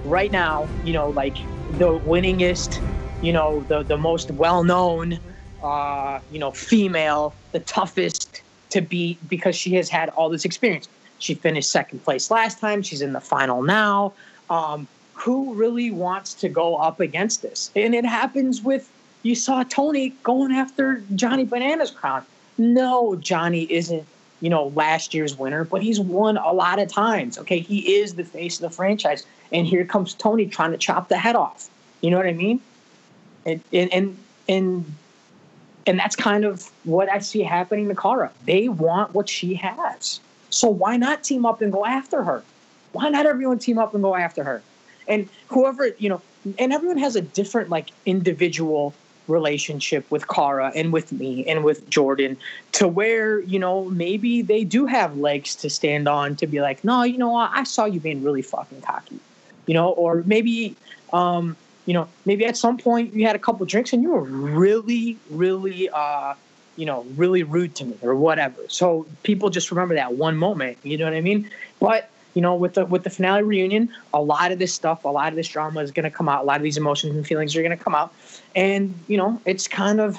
right now, you know, like the winningest, you know, the the most well known, uh, you know, female, the toughest to beat because she has had all this experience. She finished second place last time. She's in the final now. Um, who really wants to go up against this? And it happens with you saw Tony going after Johnny Bananas crown. No, Johnny isn't you know, last year's winner, but he's won a lot of times. Okay, he is the face of the franchise, and here comes Tony trying to chop the head off. You know what I mean? And and and and, and that's kind of what I see happening to Cara. They want what she has, so why not team up and go after her? Why not everyone team up and go after her? And whoever you know, and everyone has a different like individual relationship with Cara and with me and with Jordan to where, you know, maybe they do have legs to stand on to be like, no, you know what, I saw you being really fucking cocky. You know, or maybe um, you know, maybe at some point you had a couple drinks and you were really, really uh, you know, really rude to me or whatever. So people just remember that one moment, you know what I mean? But you know, with the with the finale reunion, a lot of this stuff, a lot of this drama is going to come out. A lot of these emotions and feelings are going to come out, and you know, it's kind of,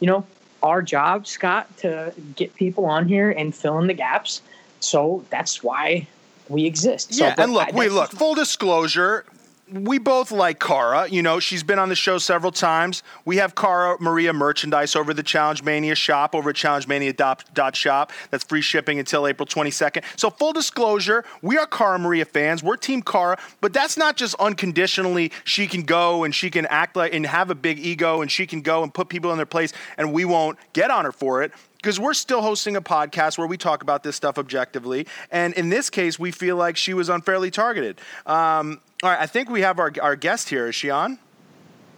you know, our job, Scott, to get people on here and fill in the gaps. So that's why we exist. Yeah, so, and look, I, wait, look. Full disclosure, we both like Cara. You know, she's been on the show several times. We have Cara Maria merchandise over the Challenge Mania shop over at challengemania.shop. That's free shipping until April 22nd. So, full disclosure, we are Cara Maria fans. We're Team Cara, but that's not just unconditionally she can go and she can act like and have a big ego and she can go and put people in their place and we won't get on her for it because we're still hosting a podcast where we talk about this stuff objectively. And in this case, we feel like she was unfairly targeted. Um, all right, I think we have our, our guest here. Is she on?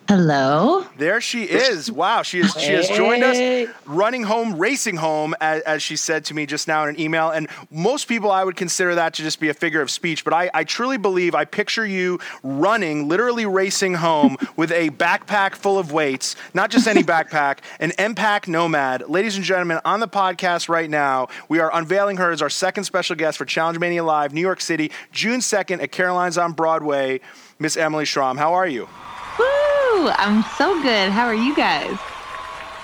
Hello. There she is. Wow, she is. She has joined us, running home, racing home, as, as, she said to me just now in an email. And most people, I would consider that to just be a figure of speech. But I, I truly believe, I picture you running, literally racing home with a backpack full of weights, not just any backpack, an EmPack Nomad. Ladies and gentlemen, on the podcast right now, we are unveiling her as our second special guest for Challenge Mania Live, New York City, June second at Caroline's on Broadway. Miss Emily Schromm, how are you? Woo! I'm so good. How are you guys?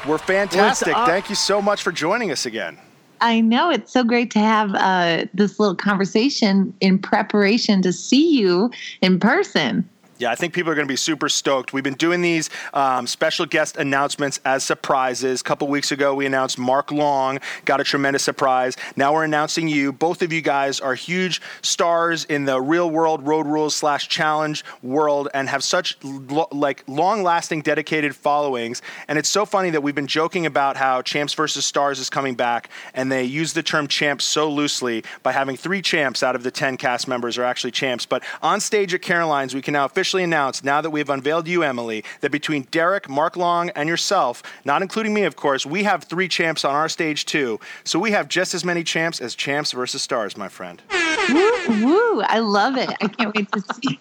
We're fantastic. Thank you so much for joining us again. I know it's so great to have uh, this little conversation in preparation to see you in person. Yeah, I think people are going to be super stoked. We've been doing these um, special guest announcements as surprises. A couple weeks ago, we announced Mark Long, got a tremendous surprise. Now we're announcing you. Both of you guys are huge stars in the real world road rules slash challenge world and have such lo- like long lasting dedicated followings. And it's so funny that we've been joking about how Champs versus Stars is coming back, and they use the term champs so loosely by having three champs out of the 10 cast members are actually champs. But on stage at Caroline's, we can now officially officially announced, now that we have unveiled you, Emily, that between Derrick, Mark Long, and yourself, not including me, of course, we have three champs on our stage too. So we have just as many champs as champs versus stars, my friend. Woo, woo. I love it. I can't wait to see.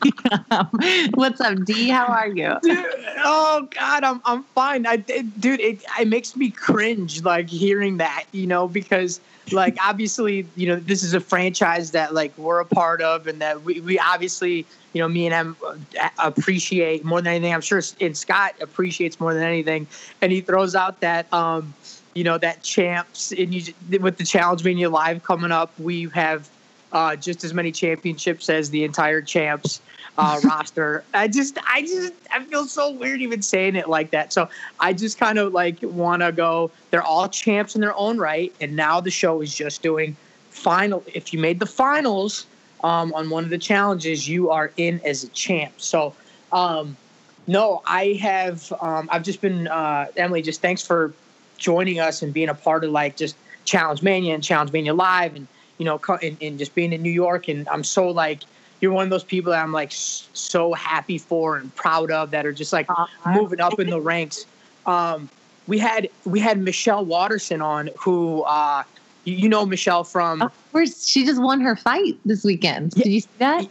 Um, what's up, D? How are you? Dude, oh God, I'm I'm fine. I, it, dude, it, it makes me cringe like hearing that, you know, because like obviously, you know, this is a franchise that like we're a part of, and that we, we obviously you know, me and him uh, appreciate more than anything. I'm sure and Scott appreciates more than anything. And he throws out that, um, you know, that champs and you, with the Challenge Mania Live coming up, we have uh, just as many championships as the entire champs uh, roster. I just, I just, I feel so weird even saying it like that. So I just kind of like want to go. They're all champs in their own right, and now the show is just doing final. If you made the finals um, on one of the challenges, you are in as a champ. So, um, no, I have. Um, I've just been uh, Emily. Just thanks for joining us and being a part of like just Challenge Mania and Challenge Mania Live, and you know, and, and just being in New York. And I'm so like you're one of those people that I'm like so happy for and proud of that are just like uh-huh. moving up in the ranks. Um, we had we had Michelle Waterson on who uh, you know Michelle from. Of course, she just won her fight this weekend. Did you see that?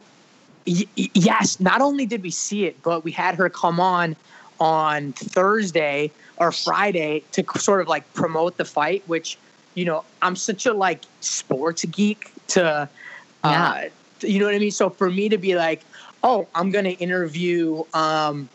yes. Not only did we see it, but we had her come on on Thursday or Friday to sort of like promote the fight. Which you know, I'm such a like sports geek to, yeah. You know what I mean. So for me to be like, oh, I'm gonna interview. Um,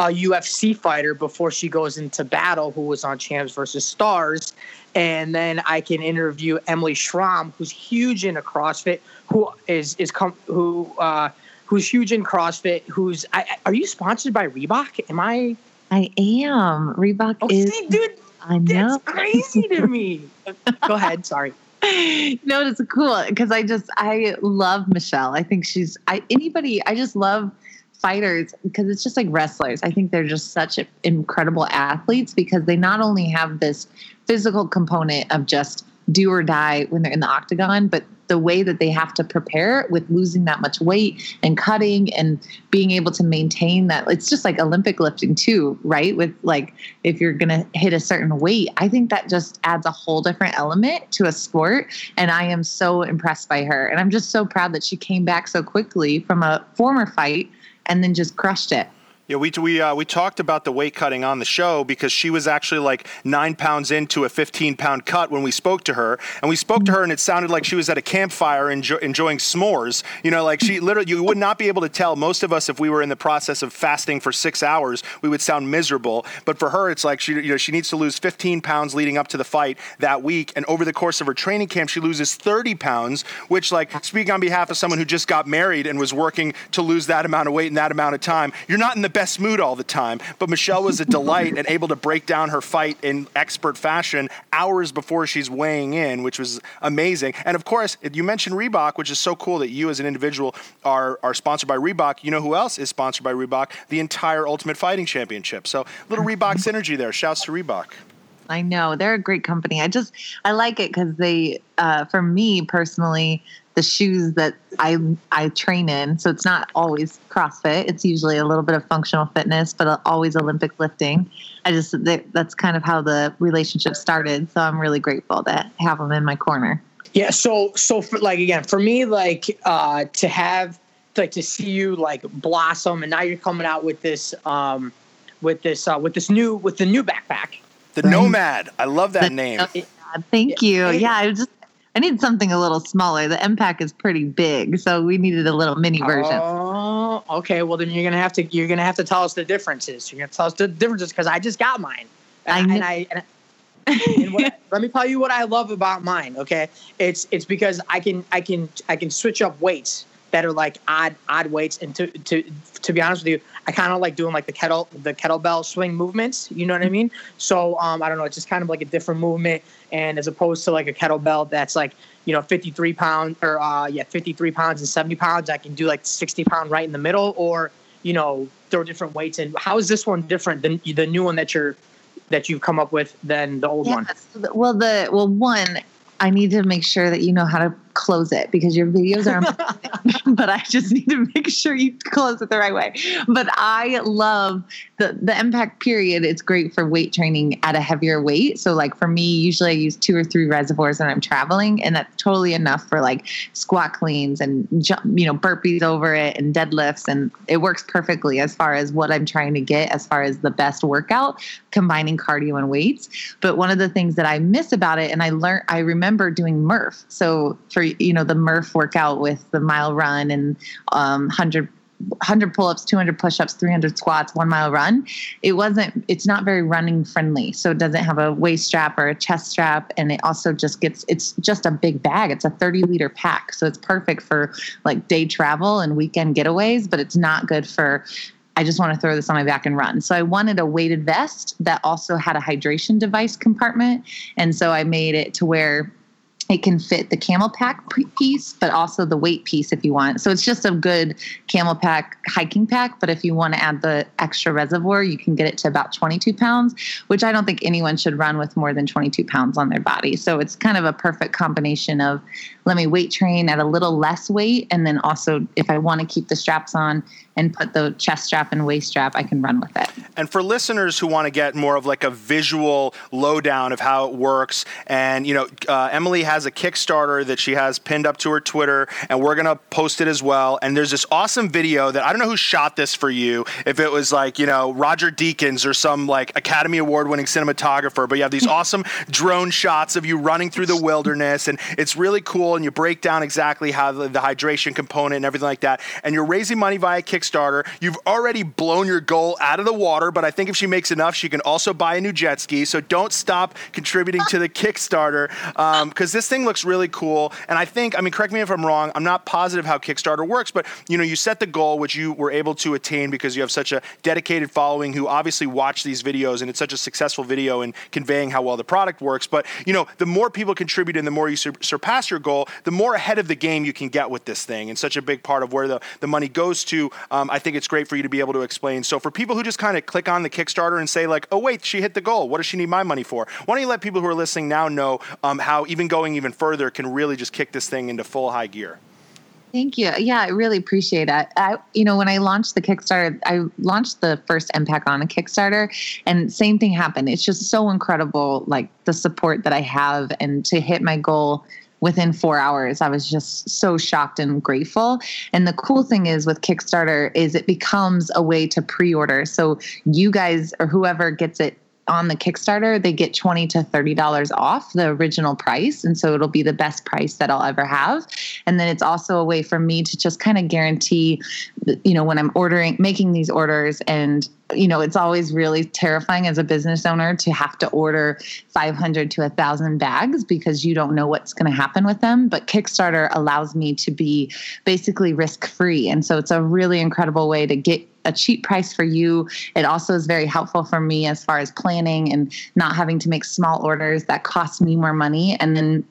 a UFC fighter before she goes into battle who was on Champs versus Stars. And then I can interview Emily Schromm, who's huge into CrossFit, who is is com- who uh, who's huge in CrossFit. Who's I, are you sponsored by Reebok? Am I? I am. Reebok oh, is. See, dude, I know. That's crazy to me. Go ahead. Sorry. no, it's cool because I just I love Michelle. I think she's I anybody I just love fighters because it's just like wrestlers. I think they're just such incredible athletes because they not only have this physical component of just do or die when they're in the octagon, but the way that they have to prepare with losing that much weight and cutting and being able to maintain that it's just like olympic lifting too right? With like if you're going to hit a certain weight i think that just adds a whole different element to a sport and i am so impressed by her. And i'm just so proud that she came back so quickly from a former fight and then just crushed it yeah, we we uh, we talked about the weight cutting on the show because she was actually like nine pounds into a 15 pound cut when we spoke to her, and we spoke to her, and it sounded like she was at a campfire enjoy, enjoying s'mores. You know, like she literally, you would not be able to tell. Most of us, if we were in the process of fasting for six hours, we would sound miserable. But for her, it's like she you know she needs to lose 15 pounds leading up to the fight that week, and over the course of her training camp, she loses 30 pounds, which like speaking on behalf of someone who just got married and was working to lose that amount of weight in that amount of time, you're not in the best mood all the time. But Michelle was a delight and able to break down her fight in expert fashion hours before she's weighing in, which was amazing. And of course, you mentioned Reebok, which is so cool that you as an individual are, are sponsored by Reebok. You know who else is sponsored by Reebok? The entire Ultimate Fighting Championship. So little Reebok synergy there. Shouts to Reebok. I know they're a great company. I just I like it because they, uh, for me personally, the shoes that I I train in. So it's not always CrossFit. It's usually a little bit of functional fitness, but always Olympic lifting. I just that's kind of how the relationship started. So I'm really grateful to have them in my corner. Yeah. So so for, like again for me like uh, to have like to see you like blossom and now you're coming out with this um with this uh, with this new with the new backpack. The right. Nomad. I love that the, name. Uh, thank you. Yeah, I just I need something a little smaller. The EmPack is pretty big, so we needed a little mini version. Oh, okay. Well, then you're gonna have to you're gonna have to tell us the differences. You're gonna tell us the differences because I just got mine, and I, and I, and and what, let me tell you what I love about mine. Okay, it's it's because I can I can I can switch up weights that are like odd odd weights. And to to to be honest with you, I kind of like doing like the kettle the kettlebell swing movements. You know what I mean? So um, I don't know. It's just kind of like a different movement, and as opposed to like a kettlebell that's like you know 53 pounds or uh, yeah 53 pounds and 70 pounds, I can do like 60 pound right in the middle, or you know throw different weights And How is this one different than the new one that you're that you've come up with than the old one? Well, the well one I need to make sure that you know how to close it because your videos are but I just need to make sure you close it the right way. But I love the the EmPack period. It's great for weight training at a heavier weight. So like for me, usually I use two or three reservoirs when I'm traveling, and that's totally enough for like squat cleans and jump, you know, burpees over it and deadlifts, and it works perfectly as far as what I'm trying to get as far as the best workout, combining cardio and weights. But one of the things that I miss about it, and I learned, I remember doing Murph. So for you know the Murph workout with the mile run and um, 100 100 pull-ups 200 push-ups 300 squats one mile run it wasn't it's not very running friendly so it doesn't have a waist strap or a chest strap and it also just gets it's just a big bag it's a 30 liter pack so it's perfect for like day travel and weekend getaways but it's not good for I just want to throw this on my back and run. So I wanted a weighted vest that also had a hydration device compartment. And so I made it to where it can fit the CamelBak piece, but also the weight piece if you want. So it's just a good CamelBak hiking pack. But if you want to add the extra reservoir, you can get it to about 22 pounds, which I don't think anyone should run with more than 22 pounds on their body. So it's kind of a perfect combination of let me weight train at a little less weight. And then also, if I want to keep the straps on and put the chest strap and waist strap, I can run with it. And for listeners who want to get more of like a visual lowdown of how it works, and you know, uh, Emily has a Kickstarter that she has pinned up to her Twitter, and we're gonna post it as well. And there's this awesome video that I don't know who shot this for you, if it was like you know Roger Deakins or some like Academy Award winning cinematographer, but you have these awesome drone shots of you running through the wilderness, and it's really cool. And you break down exactly how the, the hydration component and everything like that. And you're raising money via Kickstarter. You've already blown your goal out of the water, but I think if she makes enough, she can also buy a new jet ski. So don't stop contributing to the Kickstarter because um, this thing looks really cool. And I think, I mean, correct me if I'm wrong. I'm not positive how Kickstarter works, but you know, you set the goal, which you were able to attain because you have such a dedicated following who obviously watch these videos, and it's such a successful video in conveying how well the product works. But you know, the more people contribute and the more you sur- surpass your goal, the more ahead of the game you can get with this thing. And such a big part of where the, the money goes to, um, I think it's great for you to be able to explain. So for people who just kind of click on the Kickstarter and say like, oh wait, she hit the goal. What does she need my money for? Why don't you let people who are listening now know um, how even going even further can really just kick this thing into full high gear? Thank you. Yeah, I really appreciate it. I, you know, when I launched the Kickstarter, I launched the first EmPack on a Kickstarter, and same thing happened. It's just so incredible, like the support that I have, and to hit my goal within four hours. I was just so shocked and grateful. And the cool thing is with Kickstarter is it becomes a way to pre-order. So you guys or whoever gets it on the Kickstarter, they get 20 to $30 off the original price. And so it'll be the best price that I'll ever have. And then it's also a way for me to just kind of guarantee, you know, when I'm ordering, making these orders and you know, it's always really terrifying as a business owner to have to order 500 to 1,000 bags because you don't know what's going to happen with them. But Kickstarter allows me to be basically risk free. And so it's a really incredible way to get a cheap price for you. It also is very helpful for me as far as planning and not having to make small orders that cost me more money. And then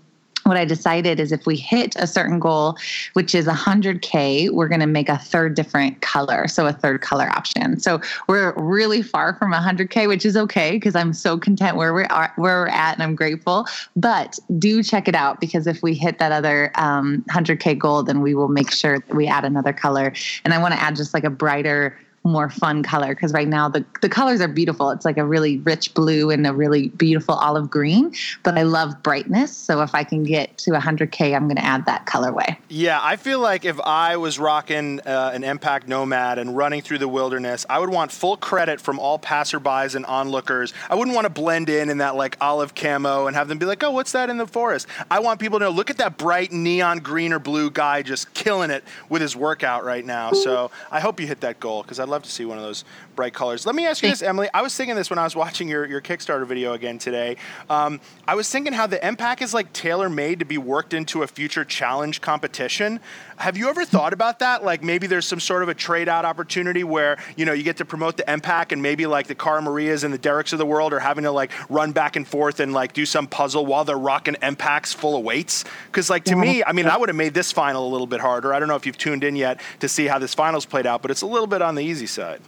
what I decided is if we hit a certain goal, which is 100K, we're going to make a third different color. So a third color option. So we're really far from 100K, which is okay because I'm so content where we're where we're at and I'm grateful. But do check it out because if we hit that other um, 100K goal, then we will make sure that we add another color. And I want to add just like a brighter more fun color because right now the, the colors are beautiful. It's like a really rich blue and a really beautiful olive green, but I love brightness. So if I can get to 100K, I'm going to add that colorway. Yeah, I feel like if I was rocking uh, an EmPack Nomad and running through the wilderness, I would want full credit from all passerbys and onlookers. I wouldn't want to blend in in that like olive camo and have them be like, oh, what's that in the forest? I want people to know, look at that bright neon green or blue guy just killing it with his workout right now. So I hope you hit that goal because I'd love to see one of those bright colors. Let me ask you this, Emily. I was thinking this when I was watching your, your Kickstarter video again today. Um, I was thinking how the EmPack is like tailor made to be worked into a future challenge competition. Have you ever thought about that? Like maybe there's some sort of a trade out opportunity where you know you get to promote the EmPack and maybe like the Cara Marias and the Derrick's of the world are having to like run back and forth and like do some puzzle while they're rocking EmPacks full of weights. Because like to me, I mean, I would have made this final a little bit harder. I don't know if you've tuned in yet to see how this finals played out, but it's a little bit on the easy side.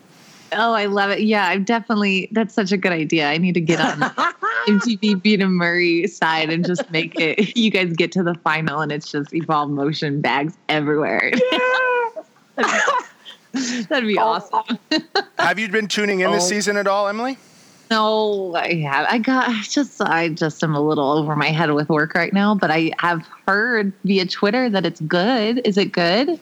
Oh, I love it. Yeah, I'm definitely, that's such a good idea. I need to get on MTV Bunim-Murray side and just make it, you guys get to the final and it's just Evolve Motion bags everywhere. Yeah. That'd be oh. awesome. have you been tuning in this oh. season at all, Emily? No, I have. I got I just I just am a little over my head with work right now, but I have heard via Twitter that it's good. Is it good?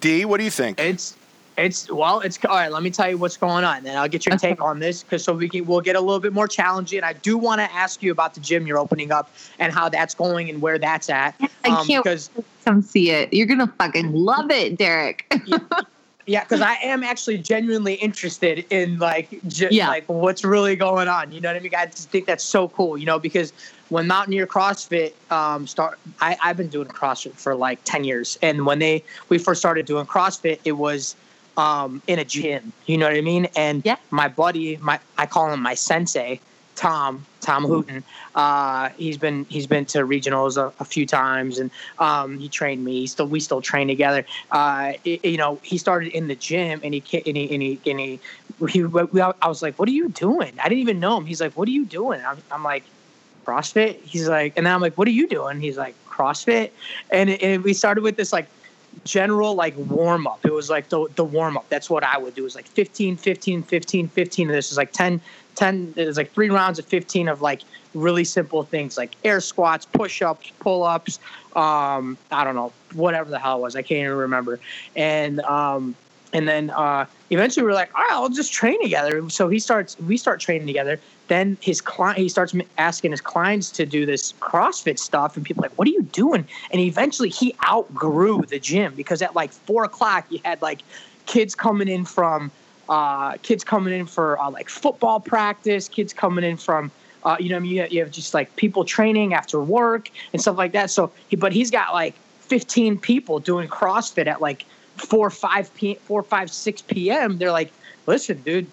D, what do you think? It's it's well, it's all right. Let me tell you what's going on, then I'll get your take on this because so we can we'll get a little bit more challenging. I do want to ask you about the gym you're opening up and how that's going and where that's at. I um, can't because come see it. You're gonna fucking love it, Derrick. yeah, because I am actually genuinely interested in like yeah. like what's really going on. You know what I mean? I just think that's so cool. You know because when Mountaineer CrossFit um, start, I, I've been doing CrossFit for like ten years, and when they we first started doing CrossFit, it was um, in a gym. You know what I mean? And yeah. my buddy, my I call him my sensei, Tom Tom Hooten. Uh, he's been he's been to regionals a, a few times, and um, he trained me. He still we still train together. Uh, it, you know, he started in the gym, and he and he and he, and he, he, I was like, "What are you doing?" I didn't even know him. He's like, "What are you doing?" I'm, I'm like, "CrossFit." He's like, and then I'm like, "What are you doing?" He's like, "CrossFit," and, and we started with this like general like warm up. It was like the the warm up. That's what I would do. It was like 15, 15, 15, 15. And this is like 10, 10. It was like three rounds of 15 of like really simple things like air squats, push ups, pull ups. Um, I don't know, whatever the hell it was. I can't even remember. And um, and then uh, eventually we are like, all right, I'll just train together. So he starts, we start training together then his client he starts asking his clients to do this CrossFit stuff, and people like, "What are you doing?" And eventually he outgrew the gym because at like four o'clock you had like kids coming in from uh, kids coming in for uh, like football practice, kids coming in from uh, you know, you have, you have just like people training after work and stuff like that. So, he, but he's got like 15 people doing CrossFit at like four, five p, four, five, six p.m. They're like, listen, dude,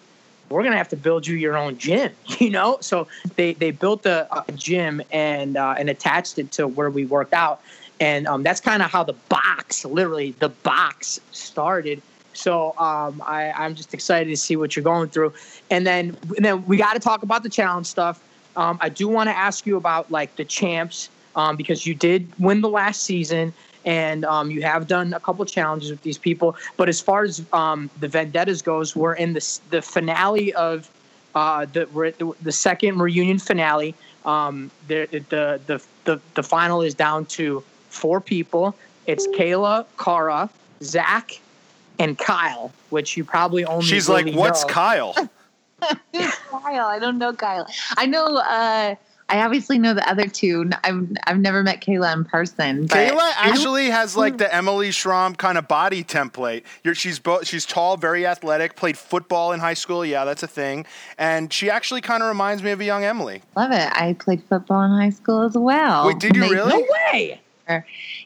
we're gonna have to build you your own gym, you know. So they they built a, a gym and uh, and attached it to where we worked out, and um, that's kind of how the box, literally the box, started. So um, I, I'm just excited to see what you're going through, and then and then we got to talk about the challenge stuff. Um, I do want to ask you about like the champs um, because you did win the last season and um, you have done a couple challenges with these people. But as far as um, the vendettas goes, we're in the the finale of uh, the we're at the, the second reunion finale. Um, the, the the the the final is down to four people. It's Kayla, Cara, Zach, and Kyle, which you probably only. She's really like, "What's know. Kyle?" Kyle. I don't know Kyle. I know. Uh, I obviously know the other two. I've I've never met Kayla in person. But Kayla actually has like hmm. the Emily Schromm kind of body template. You're, she's bo- she's tall, very athletic, played football in high school. Yeah, that's a thing. And she actually kind of reminds me of a young Emily. love it. I played football in high school as well. Wait, did you really? No way.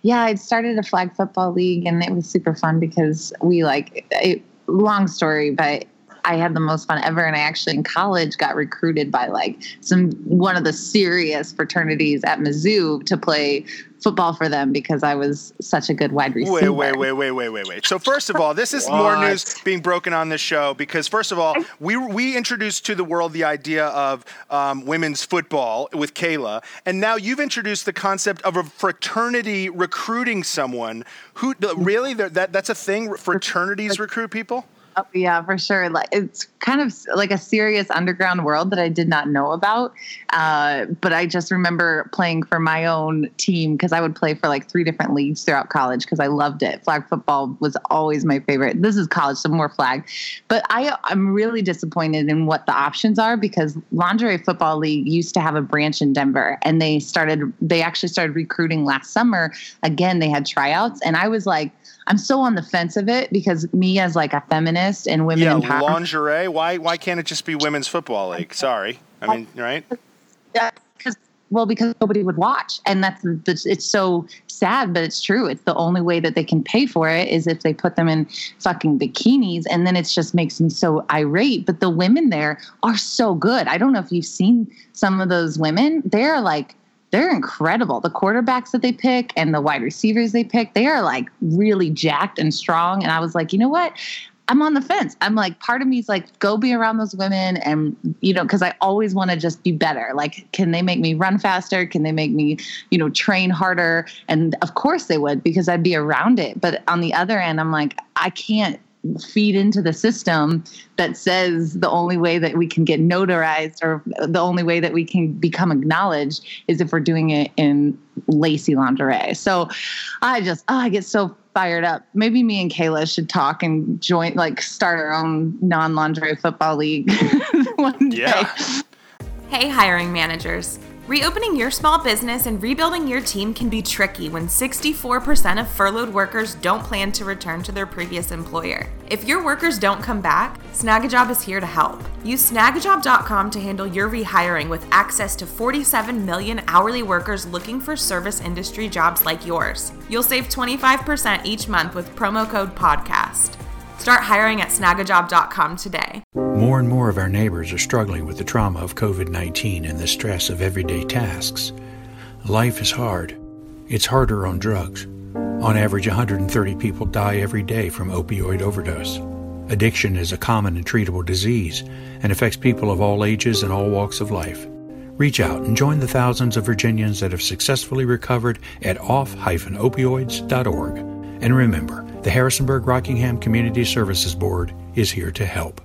Yeah, I started a flag football league, and it was super fun because we like. It, long story, but I had the most fun ever. And I actually in college got recruited by like some one of the serious fraternities at Mizzou to play football for them because I was such a good wide receiver. Wait, wait, wait, wait, wait, wait, wait. So first of all, this is more news being broken on this show because first of all, we we introduced to the world the idea of um, women's football with Kayla, and now you've introduced the concept of a fraternity recruiting someone. Who really that that's a thing? Fraternities recruit people. Oh, yeah, for sure. Like it's kind of like a serious underground world that I did not know about. Uh, but I just remember playing for my own team because I would play for like three different leagues throughout college because I loved it. Flag football was always my favorite. This is college, so more flag. But I I'm really disappointed in what the options are because Lingerie Football League used to have a branch in Denver and they started they actually started recruiting last summer. Again, they had tryouts and I was like I'm so on the fence of it because me as like a feminist and women Yeah, empowerment. lingerie. Why why can't it just be women's football league? Sorry, I mean right. Yeah, because well, because nobody would watch, and that's, that's it's so sad, but it's true. It's the only way that they can pay for it is if they put them in fucking bikinis, and then it just makes me so irate. But the women there are so good. I don't know if you've seen some of those women. They're like they're incredible. The quarterbacks that they pick and the wide receivers they pick, they are like really jacked and strong. And I was like, you know what? I'm on the fence. I'm like, part of me is like, go be around those women. And, you know, because I always want to just be better. Like, can they make me run faster? Can they make me, you know, train harder? And of course they would because I'd be around it. But on the other end, I'm like, I can't feed into the system that says the only way that we can get notarized or the only way that we can become acknowledged is if we're doing it in lacy lingerie. So I just, oh, I get so fired up. Maybe me and Kayla should talk and join, like, start our own non lingerie football league one day. Yeah. Hey, hiring managers. Reopening your small business and rebuilding your team can be tricky when 64% of furloughed workers don't plan to return to their previous employer. If your workers don't come back, Snagajob is here to help. Use snagajob.com to handle your rehiring with access to 47 million hourly workers looking for service industry jobs like yours. You'll save 25% each month with promo code PODCAST. Start hiring at snagajob.com today. More and more of our neighbors are struggling with the trauma of COVID 19 and the stress of everyday tasks. Life is hard. It's harder on drugs. On average, 130 people die every day from opioid overdose. Addiction is a common and treatable disease and affects people of all ages and all walks of life. Reach out and join the thousands of Virginians that have successfully recovered at off-opioids.org. And remember, the Harrisonburg Rockingham Community Services Board is here to help.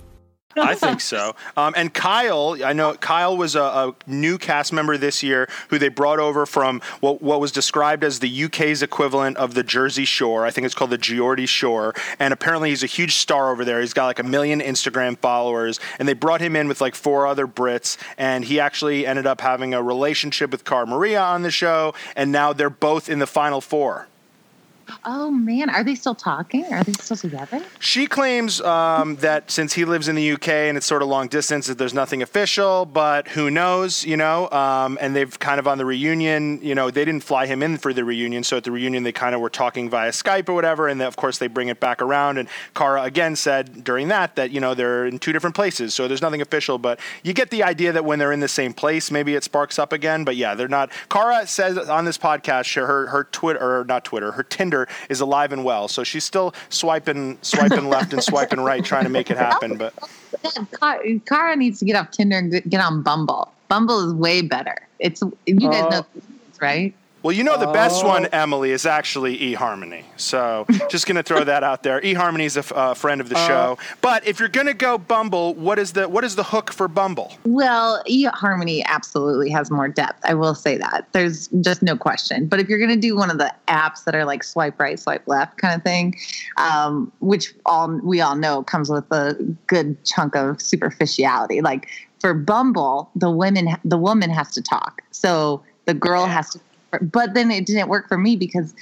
I think so. Um, and Kyle, I know Kyle was a, a, new cast member this year who they brought over from what, what was described as the UK's equivalent of the Jersey Shore. I think it's called the Geordie Shore. And apparently he's a huge star over there. He's got like a million Instagram followers. And they brought him in with like four other Brits. And he actually ended up having a relationship with Cara Maria on the show. And now they're both in the final four. Oh man, are they still talking? Are they still together? She claims um, that since he lives in the UK and it's sort of long distance, that there's nothing official, but who knows, you know? Um, and they've kind of on the reunion, you know, they didn't fly him in for the reunion. So at the reunion, they kind of were talking via Skype or whatever. And of course, they bring it back around. And Cara again said during that that, you know, they're in two different places. So there's nothing official, but you get the idea that when they're in the same place, maybe it sparks up again. But yeah, they're not. Cara says on this podcast, her, her Twitter, or not Twitter, her Tinder is alive and well. So she's still swiping, swiping left and swiping right, trying to make it happen. But oh, Cara needs to get off Tinder and get on Bumble. Bumble is way better. It's you guys uh, know, right? Well, you know the best one, Emily, is actually eHarmony. So just going to throw that out there. eHarmony is a f- uh, friend of the show. But if you're going to go Bumble, what is the what is the hook for Bumble? Well, eHarmony absolutely has more depth. I will say that. There's just no question. But if you're going to do one of the apps that are like swipe right, swipe left kind of thing, um, which all we all know comes with a good chunk of superficiality. Like for Bumble, the women, the woman has to talk. So the girl has to but then it didn't work for me because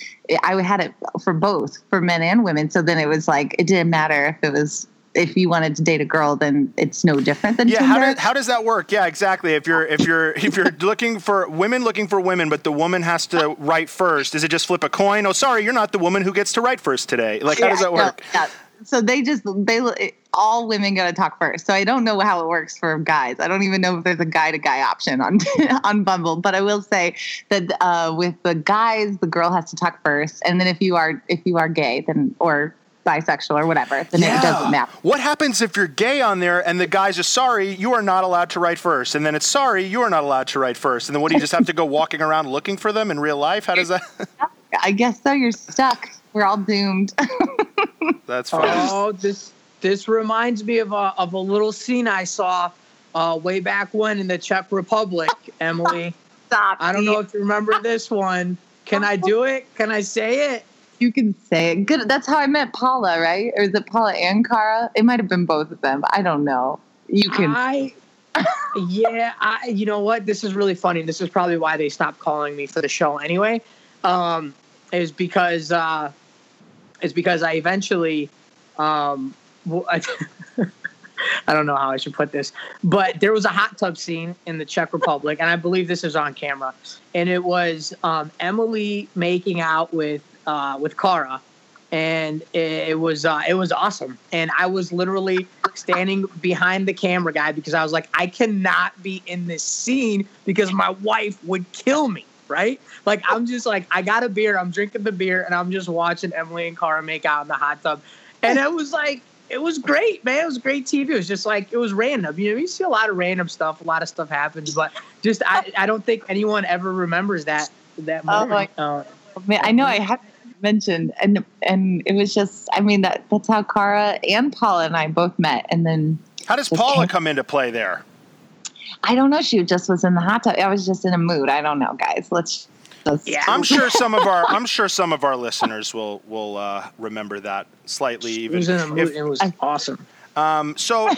I had it for both for men and women. So then it was like it didn't matter if it was if you wanted to date a girl, then it's no different than Yeah, how, Tinder. do, how does that work? Yeah, exactly. If you're if you're if you're looking for women looking for women, but the woman has to write first, is it just flip a coin? Oh, sorry, you're not the woman who gets to write first today. Like, how does that Yeah, no, work? yeah. So they just they all women got to talk first. So I don't know how it works for guys. I don't even know if there's a guy to guy option on on Bumble. But I will say that uh, with the guys, the girl has to talk first, and then if you are if you are gay, then or bisexual or whatever, then it doesn't matter. What happens if you're gay on there and the guys are sorry, you are not allowed to write first, and then it's sorry, you are not allowed to write first, and then what do you just have to go walking around looking for them in real life? How does that? I guess so. You're stuck. We're all doomed. That's fine. Oh, this this reminds me of a of a little scene I saw uh, way back when in the Czech Republic, Emily. Stop. I don't know if you remember this one. Can I do it? Can I say it? You can say it. Good. That's how I met Paula, right? Or is it Paula and Cara? It might have been both of them. I don't know. You can. I yeah, I you know what? This is really funny. This is probably why they stopped calling me for the show anyway. Um, is because uh, is because I eventually um, I, I don't know how I should put this, but there was a hot tub scene in the Czech Republic, and I believe this is on camera, and it was um, Emily making out with uh, with Cara, and it, it was uh, it was awesome. And I was literally standing behind the camera guy because I was like, I cannot be in this scene because my wife would kill me. Right? Like I'm just like I got a beer, I'm drinking the beer, and I'm just watching Emily and Cara make out in the hot tub, and it was like it was great, man. It was great TV. It was just like it was random. You know, you see a lot of random stuff, a lot of stuff happens, but just I, I don't think anyone ever remembers that that Oh, moment. my- Uh, Man, I know I have mentioned, and and it was just. I mean that that's how Cara and Paula and I both met, and then How does Paula come into play there? I don't know. She just was in the hot tub. I was just in a mood. I don't know, guys. Let's. Let's Yeah. I'm sure some of our I'm sure some of our listeners will will uh, remember that slightly it even. was in a mood. if- It was awesome. Um, so,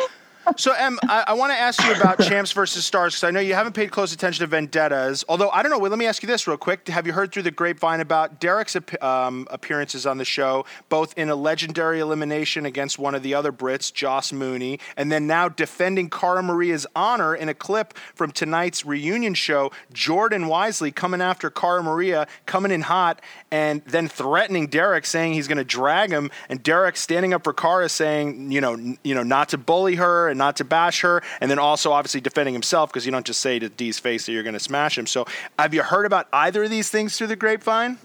so Em, I, I want to ask you about Champs versus Stars because I know you haven't paid close attention to Vendettas. Although I don't know. Let me ask you this real quick. Have you heard through the grapevine about Derrick's um, appearances on the show, both in a legendary elimination against one of the other Brits, Joss Mooney, and then now defending Cara Maria's honor in a clip from tonight's reunion show? Jordan Wiseley coming after Cara Maria, coming in hot, and then threatening Derrick, saying he's going to drag him, and Derrick standing up for Cara, saying, you know, you know, not to bully her and not to bash her, and then also obviously defending himself because you don't just say to Dee's face that you're going to smash him. So, have you heard about either of these things through the grapevine?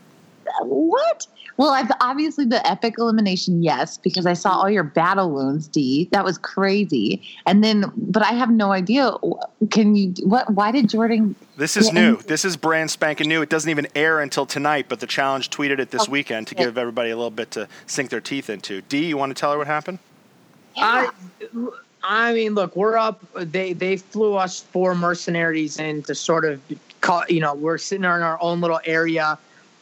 What? Well, I've obviously the epic elimination, yes, because I saw all your battle wounds, D. That was crazy. And then, but I have no idea. Can you? What? Why did Jordan? This is new. and- This is brand spanking new. It doesn't even air until tonight, but the challenge tweeted it this oh, weekend to give everybody a little bit to sink their teeth into. D, you want to tell her what happened? I, I mean, look, we're up. They they flew us four mercenaries in to sort of, call, you know, we're sitting in our own little area,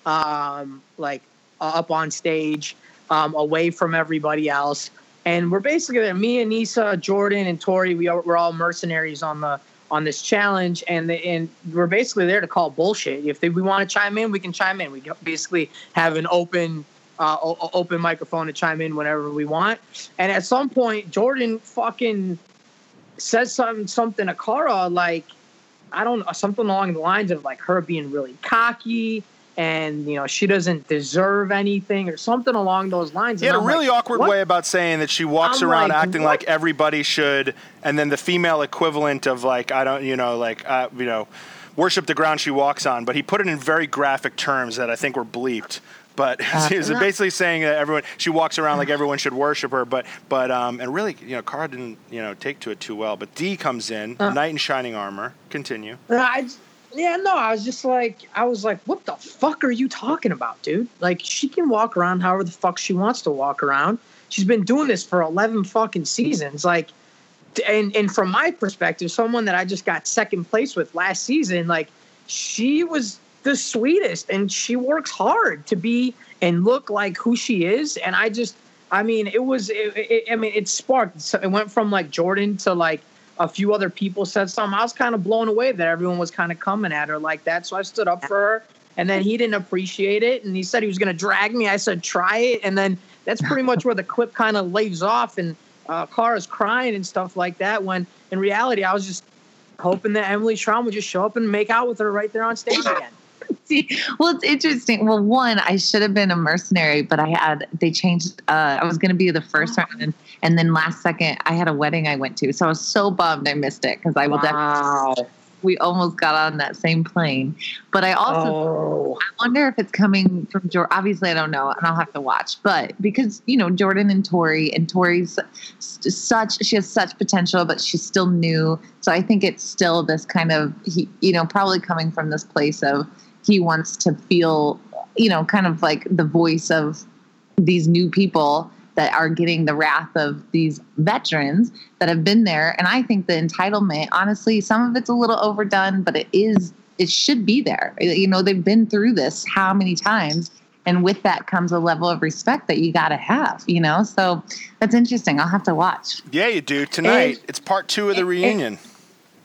um, like uh, up on stage, um, away from everybody else, and we're basically there. Me and Nisa, Jordan, and Tori, we are, we're all mercenaries on the on this challenge, and the, and we're basically there to call bullshit. If they, we want to chime in, we can chime in. We basically have an open uh, o- open microphone to chime in whenever we want. And at some point, Jordan fucking says something something to Cara like I don't know something along the lines of like her being really cocky and you know she doesn't deserve anything or something along those lines. He had a really like, awkward what? way about saying that she walks I'm around like, acting what? like everybody should, and then the female equivalent of like I don't, you know, like uh, you know, worship the ground she walks on. But he put it in very graphic terms that I think were bleeped. But was basically saying that everyone she walks around like everyone should worship her. But but um, and really, you know, Cara didn't you know take to it too well. But D comes in, Uh. knight in shining armor. Continue. I, yeah, no, I was just like, I was like, what the fuck are you talking about, dude? Like, she can walk around however the fuck she wants to walk around. She's been doing this for 11 fucking seasons. Like, and, and from my perspective, someone that I just got second place with last season, like, she was the sweetest and she works hard to be and look like who she is. And I just, I mean, it was, it, it, I mean, it sparked. So it went from like Jordan to like, a few other people said something. I was kind of blown away that everyone was kind of coming at her like that. So I stood up for her. And then he didn't appreciate it. And he said he was going to drag me. I said, try it. And then that's pretty much where the clip kind of lays off. And uh, Cara's crying and stuff like that. When in reality, I was just hoping that Emily Schromm would just show up and make out with her right there on stage again. See, well, it's interesting. Well, one, I should have been a mercenary, but I had they changed. Uh, I was going to be the first Oh. round, and, then last second, I had a wedding I went to, so I was so bummed I missed it because I will definitely. We almost got on that same plane, but I also Oh. I wonder if it's coming from Jordan. Obviously, I don't know, and I'll have to watch. But because you know Jordan and Tori, and Tori's such she has such potential, but she's still new. So I think it's still this kind of he, you know, probably coming from this place of he wants to feel, you know, kind of like the voice of these new people that are getting the wrath of these veterans that have been there. And I think the entitlement, honestly, some of it's a little overdone, but it is, it should be there. You know, they've been through this how many times? And with that comes a level of respect that you got to have, you know? So that's interesting. I'll have to watch. Yeah, you do tonight. And- it's part two of the reunion.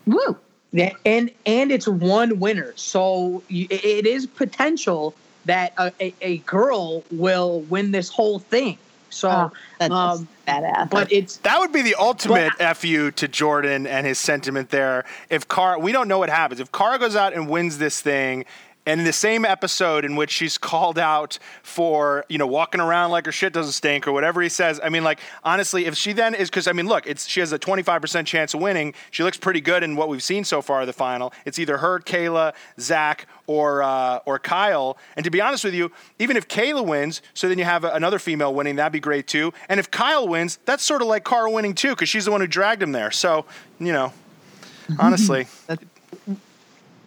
Woo. Yeah, and and it's one winner, so it- it is potential that a, a, a girl will win this whole thing. So, Oh, that's um, badass. but it's That would be the ultimate fu to Jordan and his sentiment there. If Cara, we don't know what happens. If Cara goes out and wins this thing, and in the same episode in which she's called out for you know walking around like her shit doesn't stink or whatever he says, I mean, like honestly, if she then is because I mean, look, it's she has a 25% chance of winning. She looks pretty good in what we've seen so far of the final. It's either her, Kayla, Zach, or uh, or Kyle. And to be honest with you, even if Kayla wins, so then you have another female winning, that'd be great too. And if Kyle wins, that's sort of like Cara winning too, because she's the one who dragged him there. So you know, honestly,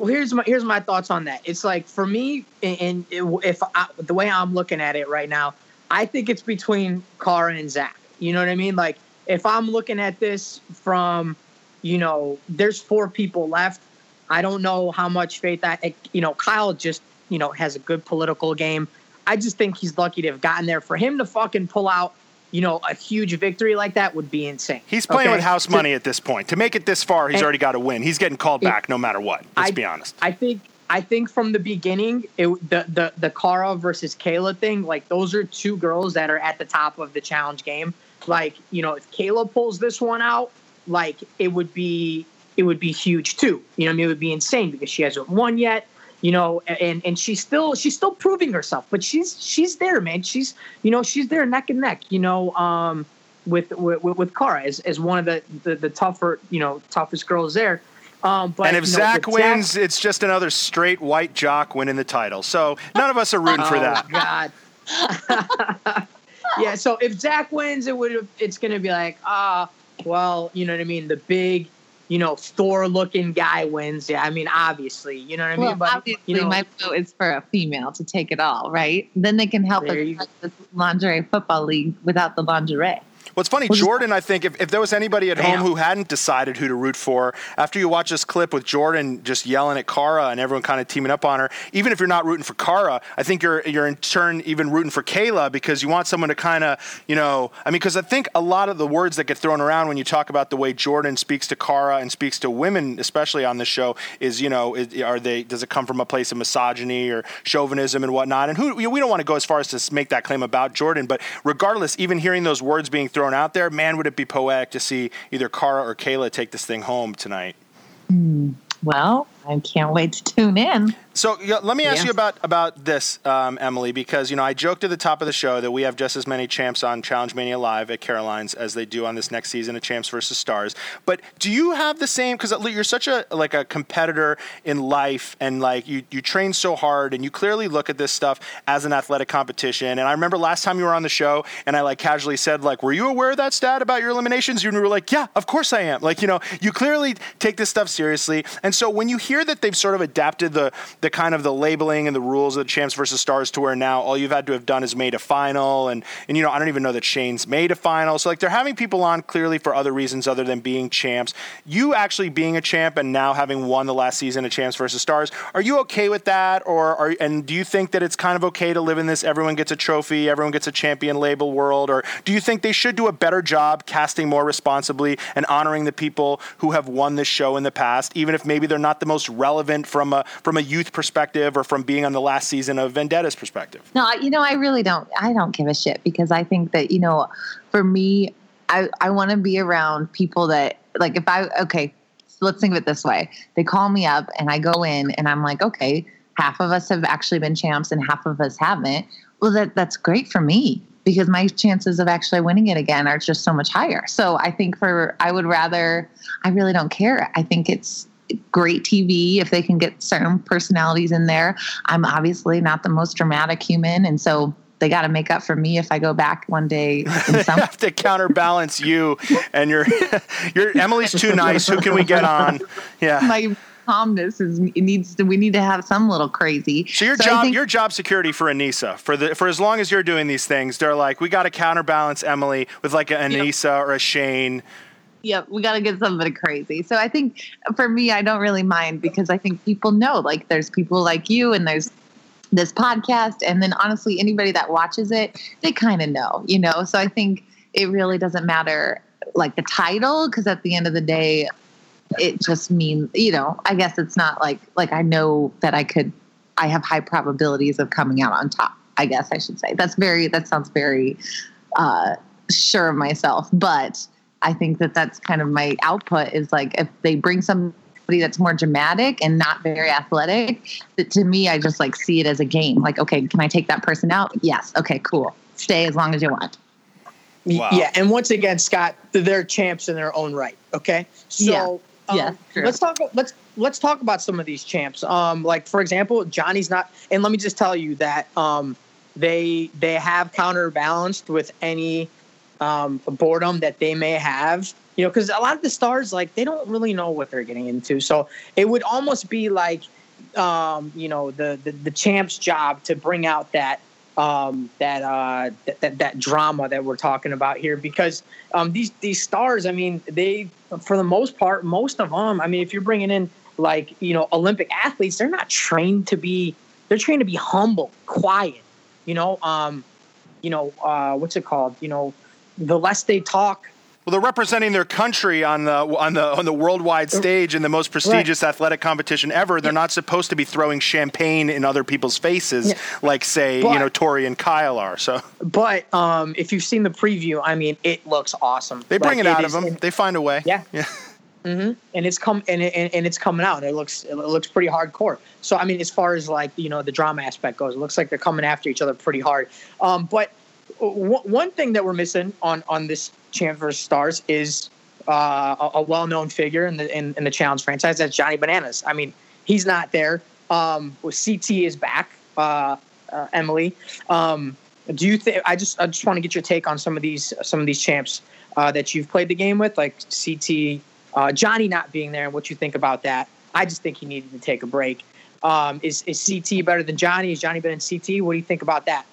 well, here's my here's my thoughts on that. It's like for me, and if I, the way I'm looking at it right now, I think it's between Cara and Zach. You know what I mean? Like if I'm looking at this from, you know, there's four people left. I don't know how much faith I, you know. Kyle just you know has a good political game. I just think he's lucky to have gotten there. For him to fucking pull out, you know, a huge victory like that would be insane. he's playing Okay? with house money at this point. To make it this far, he's And- already got to win. He's getting called back no matter what. Let's I- be honest. I think I think from the beginning, it, the the the Cara versus Kayla thing, like those are two girls that are at the top of the challenge game. Like you know, if Kayla pulls this one out, like it would be it would be huge too. You know, I mean, it would be insane because she hasn't won yet. You know, and and she's still she's still proving herself, but she's she's there, man. She's you know she's there neck and neck. You know, um, with with with Cara as, as one of the, the the tougher you know toughest girls there. Um, but and if you know, Zach with Zach- wins, it's just another straight white jock winning the title. So none of us are rooting for Oh, that. God. yeah. So if Zach wins, it would. It's going to be like, ah, well, you know what I mean. The big, you know, Thor-looking guy wins. Yeah. I mean, obviously, you know what I mean. Well, but obviously, you know, my vote is for a female to take it all, right? Then they can help us you this lingerie football league without the lingerie. It's funny, Jordan. I think if, if there was anybody at home who hadn't decided who to root for, after you watch this clip with Jordan just yelling at Cara and everyone kind of teaming up on her, even if you're not rooting for Cara, I think you're you're in turn even rooting for Kayla because you want someone to kind of, you know, I mean, because I think a lot of the words that get thrown around when you talk about the way Jordan speaks to Cara and speaks to women, especially on this show, is you know, is, are they does it come from a place of misogyny or chauvinism and whatnot? And who we don't want to go as far as to make that claim about Jordan, but regardless, even hearing those words being thrown out there, man, would it be poetic to see either Cara or Kayla take this thing home tonight? Mm, well, I can't wait to tune in. So yeah, let me ask yeah. you about about this, um, Emily, because you know I joked at the top of the show that we have just as many champs on Challenge Mania Live at Caroline's as they do on this next season of Champs versus Stars. But do you have the same? Because you're such a like a competitor in life, and like you you train so hard, and you clearly look at this stuff as an athletic competition. And I remember last time you were on the show, and I like casually said like, "Were you aware of that stat about your eliminations?" You were like, "Yeah, of course I am." Like you know, you clearly take this stuff seriously. And so when you hear that they've sort of adapted the the kind of the labeling and the rules of the champs versus stars to where now all you've had to have done is made a final and and you know I don't even know that Shane's made a final. So like they're having people on clearly for other reasons other than being champs. You actually being a champ and now having won the last season of champs versus stars are you okay with that? Or are and do you think that it's kind of okay to live in this everyone gets a trophy everyone gets a champion label world? Or do you think they should do a better job casting more responsibly and honoring the people who have won this show in the past even if maybe they're not the most relevant from a from a youth perspective or from being on the last season of Vendetta's perspective? No, you know, I really don't. I don't give a shit because I think that you know, for me, I I want to be around people that like if I okay. let's think of it this way: they call me up and I go in and I'm like, okay, half of us have actually been champs and half of us haven't. Well, that that's great for me because my chances of actually winning it again are just so much higher. So I think for I would rather I really don't care. I think it's great TV if they can get certain personalities in there. I'm obviously not the most dramatic human, and so they got to make up for me if I go back one day. they have to counterbalance you and your your Emily's too nice. Who can we get on? Yeah. My calmness is it needs to we need to have some little crazy. So your so job think, your job security for Aneesa for the for as long as you're doing these things, they're like we got to counterbalance Emily with like an Aneesa yep. or a Shane Yep, we got to get somebody crazy. So I think for me, I don't really mind because I think people know, like, there's people like you and there's this podcast. And then honestly, anybody that watches it, they kind of know, you know? So I think it really doesn't matter, like, the title, because at the end of the day, it just means, you know, I guess it's not like, like, I know that I could, I have high probabilities of coming out on top, I guess I should say. That's very, that sounds very, uh, sure of myself. But, I think that that's kind of my output is like if they bring somebody that's more dramatic and not very athletic, that to me I just like see it as a game. Like, okay, can I take that person out? Yes. Okay, cool. Stay as long as you want. Wow. Yeah, and once again, Scott, they're champs in their own right. Okay, so yeah, um, yeah let's talk. Let's let's talk about some of these champs. Um, like for example, Johnny's not. And let me just tell you that um, they they have counterbalanced with any um, boredom that they may have. You know, because a lot of the stars, like, they don't really know what they're getting into. So it would almost be like, um, you know, the, the the champ's job to bring out that um, that, uh, that, that drama that we're talking about here because um, these these stars, I mean, they for the most part, most of them, I mean, if you're bringing in like you know Olympic athletes, they're not trained to be they're trained to be humble, quiet. You know, um, you know, uh, what's it called? You know, the less they talk. Well, they're representing their country on the on the on the worldwide stage in the most prestigious right. athletic competition ever. They're yeah. not supposed to be throwing champagne in other people's faces, yeah. like say but, you know Tori and Kyle are. So, but um, if you've seen the preview, I mean, it looks awesome. They bring like, it out of them. It, they find a way. Yeah. Yeah. Mm-hmm. And it's come and, it, and it's coming out. It looks it looks pretty hardcore. So I mean, as far as like you know the drama aspect goes, it looks like they're coming after each other pretty hard. Um, but one thing that we're missing on on this Champ vs. Stars is uh, a, a well-known figure in the in, in, the challenge franchise. That's Johnny Bananas. I mean, he's not there. Um, CT is back. Uh, uh, Emily, um, do you think? I just I just want to get your take on some of these some of these champs uh, that you've played the game with, like CT, uh, Johnny not being there, and what you think about that. I just think he needed to take a break. Um, is is CT better than Johnny? Has Johnny been in CT? What do you think about that?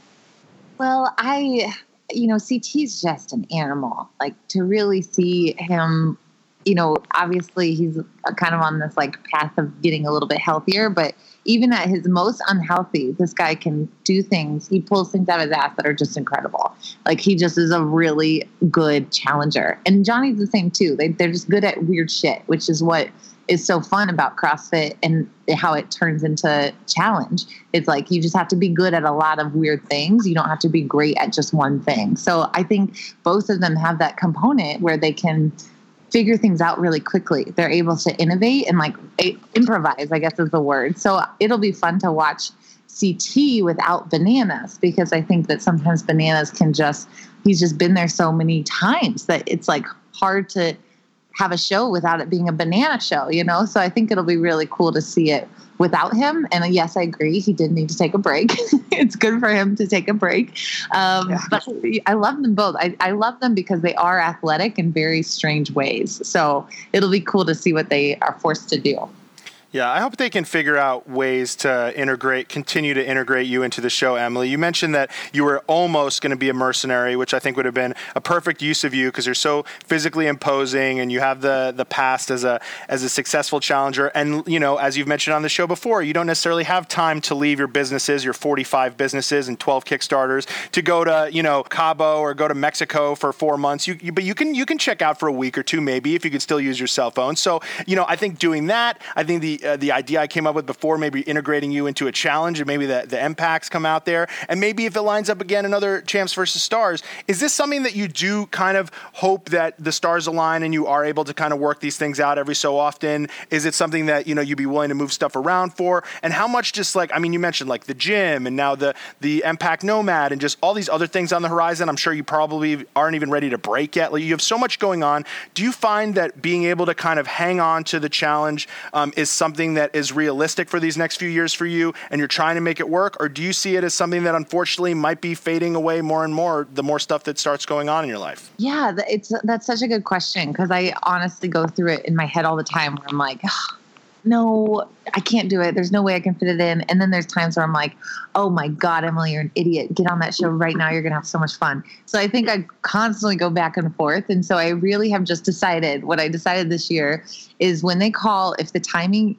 Well, I you know, CT's just an animal. Like to really see him, you know, obviously he's kind of on this like path of getting a little bit healthier, but even at his most unhealthy, this guy can do things. He pulls things out of his ass that are just incredible. Like he just is a really good challenger. And Johnny's the same too. They, they're just good at weird shit, which is what is so fun about CrossFit and how it turns into challenge. It's like you just have to be good at a lot of weird things. You don't have to be great at just one thing. So I think both of them have that component where they can figure things out really quickly. They're able to innovate and like improvise, I guess is the word. So it'll be fun to watch CT without bananas because I think that sometimes bananas can just, he's just been there so many times that it's like hard to have a show without it being a banana show, you know? So I think it'll be really cool to see it without him. And yes, I agree. He did need to take a break. it's good for him to take a break. Um, yeah. But I love them both. I, I love them because they are athletic in very strange ways. So it'll be cool to see what they are forced to do. Yeah, I hope they can figure out ways to integrate, continue to integrate you into the show, Emily. You mentioned that you were almost going to be a mercenary, which I think would have been a perfect use of you because you're so physically imposing and you have the the past as a as a successful challenger. And you know, as you've mentioned on the show before, you don't necessarily have time to leave your businesses, your 45 businesses and 12 Kickstarters, to go to you know Cabo or go to Mexico for four months. You, you but you can you can check out for a week or two maybe if you can still use your cell phone. So you know, I think doing that, I think the uh, the idea I came up with before, maybe integrating you into a challenge, and maybe the the EmPacks come out there, and maybe if it lines up again, another champs versus stars. Is this something that you do kind of hope that the stars align and you are able to kind of work these things out every so often? Is it something that you know you'd be willing to move stuff around for? And how much just like I mean, you mentioned like the gym and now the the EmPack Nomad and just all these other things on the horizon. I'm sure you probably aren't even ready to break yet. Like you have so much going on. Do you find that being able to kind of hang on to the challenge um, is something that is realistic for these next few years for you and you're trying to make it work? Or do you see it as something that unfortunately might be fading away more and more the more stuff that starts going on in your life? Yeah, it's that's such a good question because I honestly go through it in my head all the time where I'm like, no, I can't do it. There's no way I can fit it in. And then there's times where I'm like, oh my God, Emily, you're an idiot. Get on that show right now. You're going to have so much fun. So I think I constantly go back and forth. And so I really have just decided what I decided this year is when they call, if the timing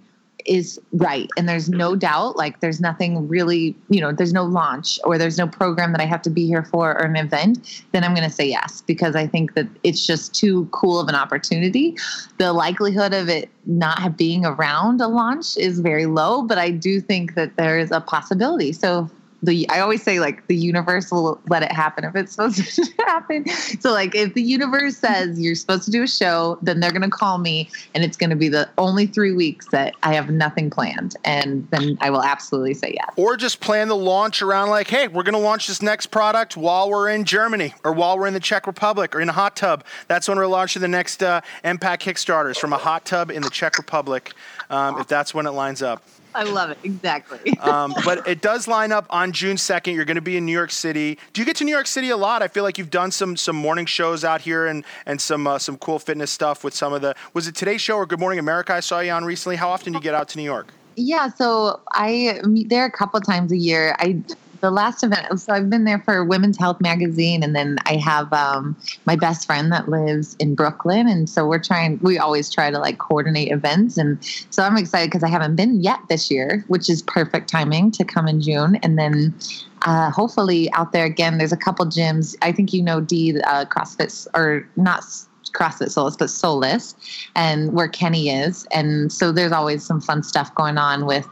is right. And there's no doubt like there's nothing really you know there's no launch or there's no program that i have to be here for or an event then i'm going to say yes because i think that it's just too cool of an opportunity. The likelihood of it not being around a launch is very low but i do think that there is a possibility. So the I always say like the universe will let it happen if it's supposed to happen. So like if the universe says you're supposed to do a show, then they're gonna call me and it's gonna be the only three weeks that I have nothing planned. And then I will absolutely say yes. Or just plan the launch around like, hey, we're gonna launch this next product while we're in Germany or while we're in the Czech Republic or in a hot tub. That's when we're launching the next uh, EmPack Kickstarters from a hot tub in the Czech Republic, um, if that's when it lines up. I love it. Exactly. um, but it does line up on June 2nd. You're going to be in New York City. Do you get to New York City a lot? I feel like you've done some some morning shows out here and and some uh, some cool fitness stuff with some of the. Was it Today Show or Good Morning America? I saw you on recently. How often do you get out to New York? Yeah, so I meet there a couple times a year. I the last event so i've been there for women's health magazine and then i have um, my best friend that lives in brooklyn and so we're trying we always try to like coordinate events and so i'm excited because i haven't been yet this year which is perfect timing to come in june and then uh, hopefully out there again there's a couple gyms i think you know d uh, crossfit or not CrossFit Solace, but Solace, and where Kenny is. And so there's always some fun stuff going on with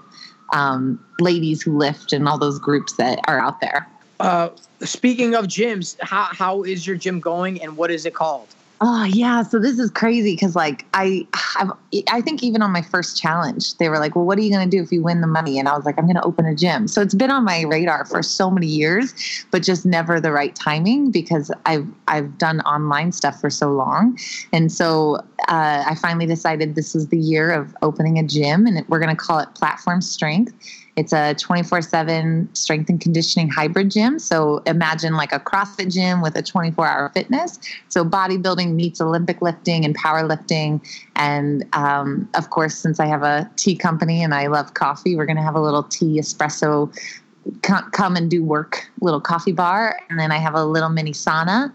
um, ladies who lift and all those groups that are out there. Uh, speaking of gyms, how, how is your gym going and what is it called? Oh yeah, so this is crazy because like I, I've, I think even on my first challenge, they were like, "Well, what are you going to do if you win the money?" And I was like, "I'm going to open a gym." So it's been on my radar for so many years, but just never the right timing because I've I've done online stuff for so long, and so uh, I finally decided this is the year of opening a gym, and we're going to call it Platform Strength it's a 24 7 strength and conditioning hybrid gym. So imagine like a CrossFit gym with a 24 hour fitness. So bodybuilding meets Olympic lifting and powerlifting. And um, of course, since I have a tea company and I love coffee, we're going to have a little tea espresso come and do work, little coffee bar, and then I have a little mini sauna,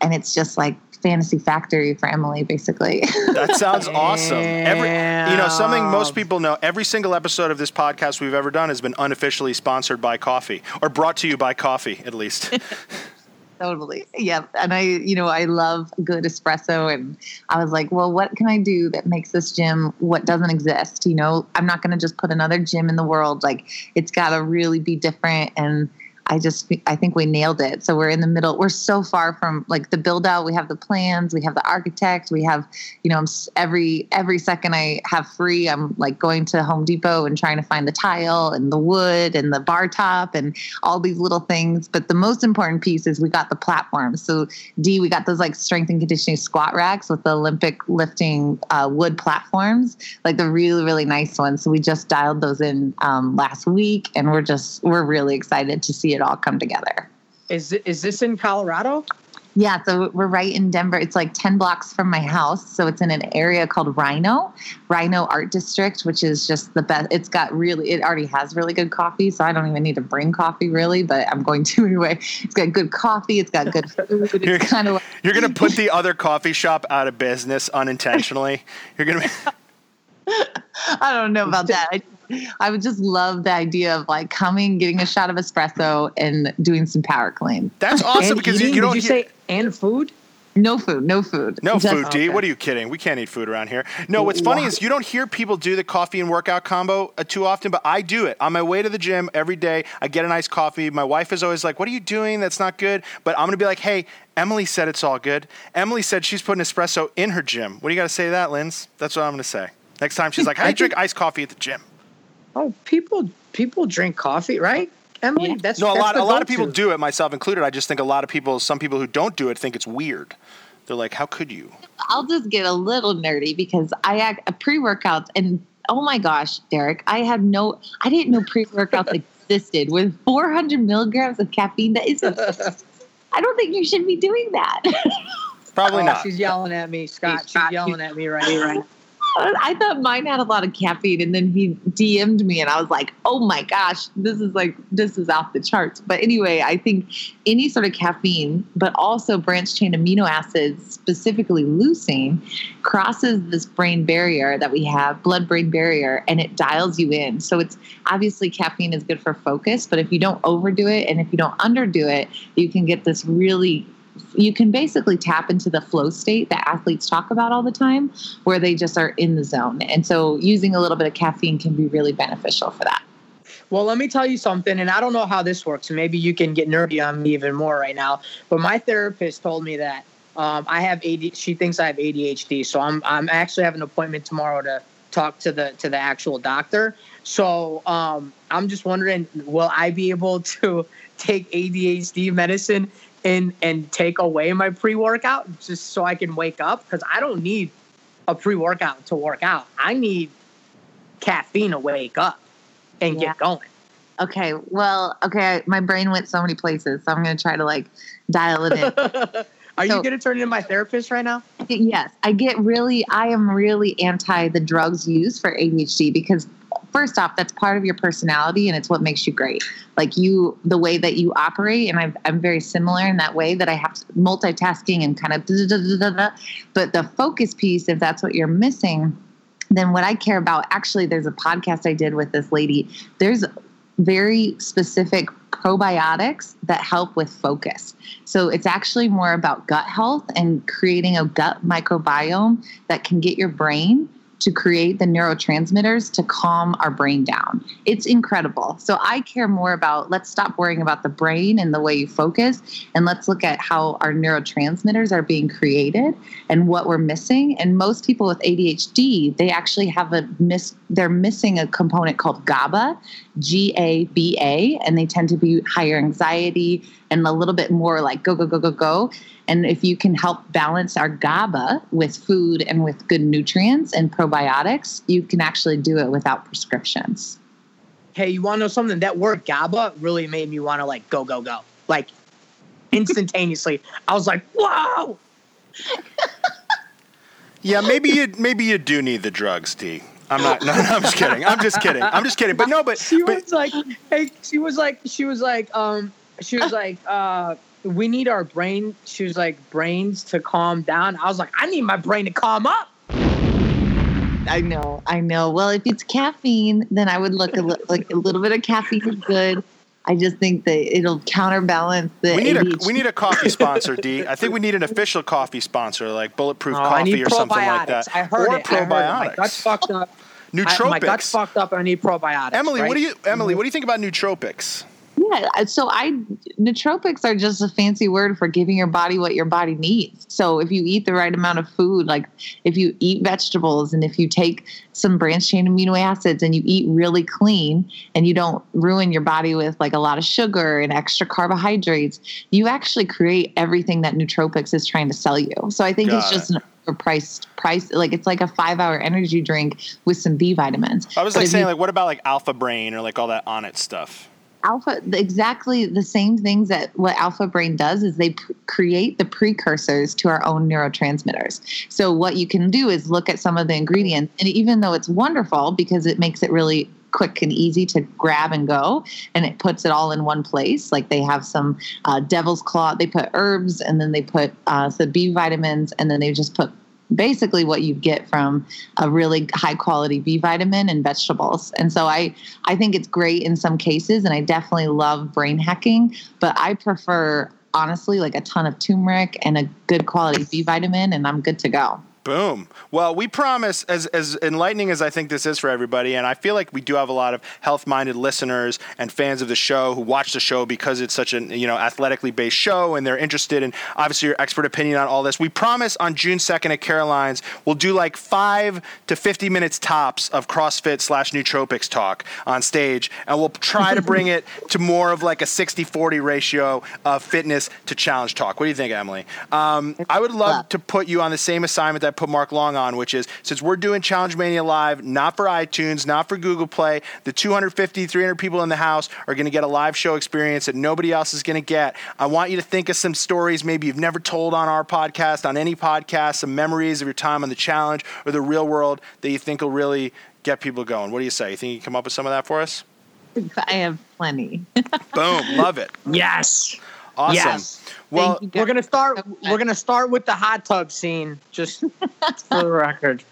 and it's just like fantasy factory for Emily, basically. That sounds awesome. Every, you know, something most people know. Every single episode of this podcast we've ever done has been unofficially sponsored by coffee, or brought to you by coffee, at least. totally. Yeah. And I, you know, I love good espresso. And I was like, well, what can I do that makes this gym what doesn't exist? You know, I'm not going to just put another gym in the world. Like, it's got to really be different. And I just I think we nailed it. So we're in the middle. We're so far from like the build out. We have the plans. We have the architect. We have you know every every second I have free, I'm like going to Home Depot and trying to find the tile and the wood and the bar top and all these little things. But the most important piece is we got the platforms. So D, we got those like strength and conditioning squat racks with the Olympic lifting uh, wood platforms, like the really really nice ones. So we just dialed those in um, last week, and we're just we're really excited to see it all come together. Is is this in Colorado? Yeah, so we're right in Denver. It's like 10 blocks from my house. So it's in an area called RiNo, RiNo Art District, which is just the best. It's got really, it already has really good coffee. So I don't even need to bring coffee really, but I'm going to anyway. It's got good coffee. It's got good food. you're kind of like, you're going to put the other coffee shop out of business unintentionally. You're going to. I don't know about that. I, I would just love the idea of like coming, getting a shot of espresso, and doing some power clean. That's awesome because eating, you, don't. Did you say and food? No food, no food. No Just, food, D. What are you kidding? We can't eat food around here. No, what's funny is you don't hear people do the coffee and workout combo uh, too often, but I do it. On my way to the gym every day, I get a nice coffee. My wife is always like, What are you doing? That's not good. But I'm going to be like, Hey, Emily said it's all good. Emily said she's putting espresso in her gym. What do you got to say to that, Linz? That's what I'm going to say. Next time she's like, I drink iced coffee at the gym. Oh, people people drink coffee, right? Emily, yeah. that's no. A that's lot a lot of people do it, myself included. I just think a lot of people, some people who don't do it, think it's weird. They're like, "How could you?" I'll just get a little nerdy because I act uh, a pre workouts and oh my gosh, Derrick, I had no, I didn't know pre workouts existed with 400 milligrams of caffeine. That is, I don't think you should be doing that. Probably oh, not. She's yelling at me, Scott. She's yelling at me right now. I thought mine had a lot of caffeine, and then he DM'd me, and I was like, "Oh my gosh, this is like this is off the charts." But anyway, I think any sort of caffeine, but also branched chain amino acids, specifically leucine, crosses this brain barrier that we have, blood-brain barrier, and it dials you in. So it's obviously caffeine is good for focus, but if you don't overdo it and if you don't underdo it, you can get this really you can basically tap into the flow state that athletes talk about all the time where they just are in the zone. And so using a little bit of caffeine can be really beneficial for that. Well, let me tell you something, and I don't know how this works. Maybe you can get nerdy on me even more right now. But my therapist told me that um, I have AD. She thinks I have ADHD, so I'm I'm actually having an appointment tomorrow to talk to the to the actual doctor. So um, I'm just wondering, will I be able to take ADHD medicine and and take away my pre-workout just so I can wake up because I don't need a pre-workout to work out. I need caffeine to wake up and yeah. get going. Okay, well, okay, my brain went so many places, so I'm going to try to like dial it in. Are so, you going to turn into my therapist right now? Yes, I get really, I am really anti the drugs used for ADHD because first off, that's part of your personality and it's what makes you great. Like you, the way that you operate, and i am very similar in that way that I have multitasking and kind of, but the focus piece, if that's what you're missing, then what I care about, actually, there's a podcast I did with this lady. There's very specific probiotics that help with focus. So it's actually more about gut health and creating a gut microbiome that can get your brain to create the neurotransmitters to calm our brain down. It's incredible. So I care more about let's stop worrying about the brain and the way you focus and let's look at how our neurotransmitters are being created and what we're missing. And most people with ADHD, they actually have a miss they're missing a component called GABA, G A B A, and they tend to be higher anxiety and a little bit more like go go go go go. And if you can help balance our GABA with food and with good nutrients and probiotics, you can actually do it without prescriptions. Hey, you want to know something? That word GABA really made me want to like go, go, go. Like instantaneously. I was like, wow. yeah, maybe you maybe you do need the drugs, D. I'm not. No, no, I'm just kidding. I'm just kidding. I'm just kidding. But no, but she but was like, hey, she was like, she was like, um, she was like, uh, we need our brain. She was like, brains to calm down. I was like, I need my brain to calm up. I know, I know. Well, if it's caffeine, then I would look a li- like a little bit of caffeine is good. I just think that it'll counterbalance the. we need a we need a coffee sponsor, D. I think we need an official coffee sponsor, like Bulletproof Oh, Coffee or something like that. I heard or it. I heard it. My probiotics. gut's fucked up. I- Nootropics. my gut's fucked up, and I need probiotics. Emily, right? what do you Emily? Mm-hmm. What do you think about nootropics? Yeah, so I nootropics are just a fancy word for giving your body what your body needs. So if you eat the right amount of food, like if you eat vegetables and if you take some branched chain amino acids and you eat really clean and you don't ruin your body with like a lot of sugar and extra carbohydrates, you actually create everything that nootropics is trying to sell you. So I think it's Got just an overpriced price like it's like a 5-hour energy drink with some B vitamins. I was But like saying, you- like, what about like Alpha Brain or like all that on it stuff? Alpha exactly the same things that what alpha brain does is they pr- create the precursors to our own neurotransmitters. So what you can do is look at some of the ingredients and even though it's wonderful because it makes it really quick and easy to grab and go and it puts it all in one place like they have some uh, devil's claw they put herbs and then they put uh, some b vitamins and then they just put basically what you get from a really high quality B vitamin and vegetables. And so I I think it's great in some cases and I definitely love brain hacking, but I prefer honestly like a ton of turmeric and a good quality B vitamin and I'm good to go. Boom. Well, we promise, as, as enlightening as I think this is for everybody, and I feel like we do have a lot of health-minded listeners and fans of the show who watch the show because it's such an you know athletically based show, and they're interested in obviously your expert opinion on all this. We promise on June second at Caroline's, we'll do like five to fifty minutes tops of CrossFit slash nootropics talk on stage, and we'll try to bring it to more of like a 60-40 ratio of fitness to challenge talk. What do you think, Emily? Um, I would love to put you on the same assignment that put Mark Long on, which is since we're doing Challenge Mania Live, not for iTunes, not for Google Play, the 250, 300 people in the house are going to get a live show experience that nobody else is going to get. I want you to think of some stories maybe you've never told on our podcast, on any podcast, some memories of your time on the challenge or the real world that you think will really get people going. What do you say? You think you can come up with some of that for us? I have plenty. Boom. Love it. Yes. Awesome. Yes. Well, We're gonna start. We're gonna start with the hot tub scene, just for the record.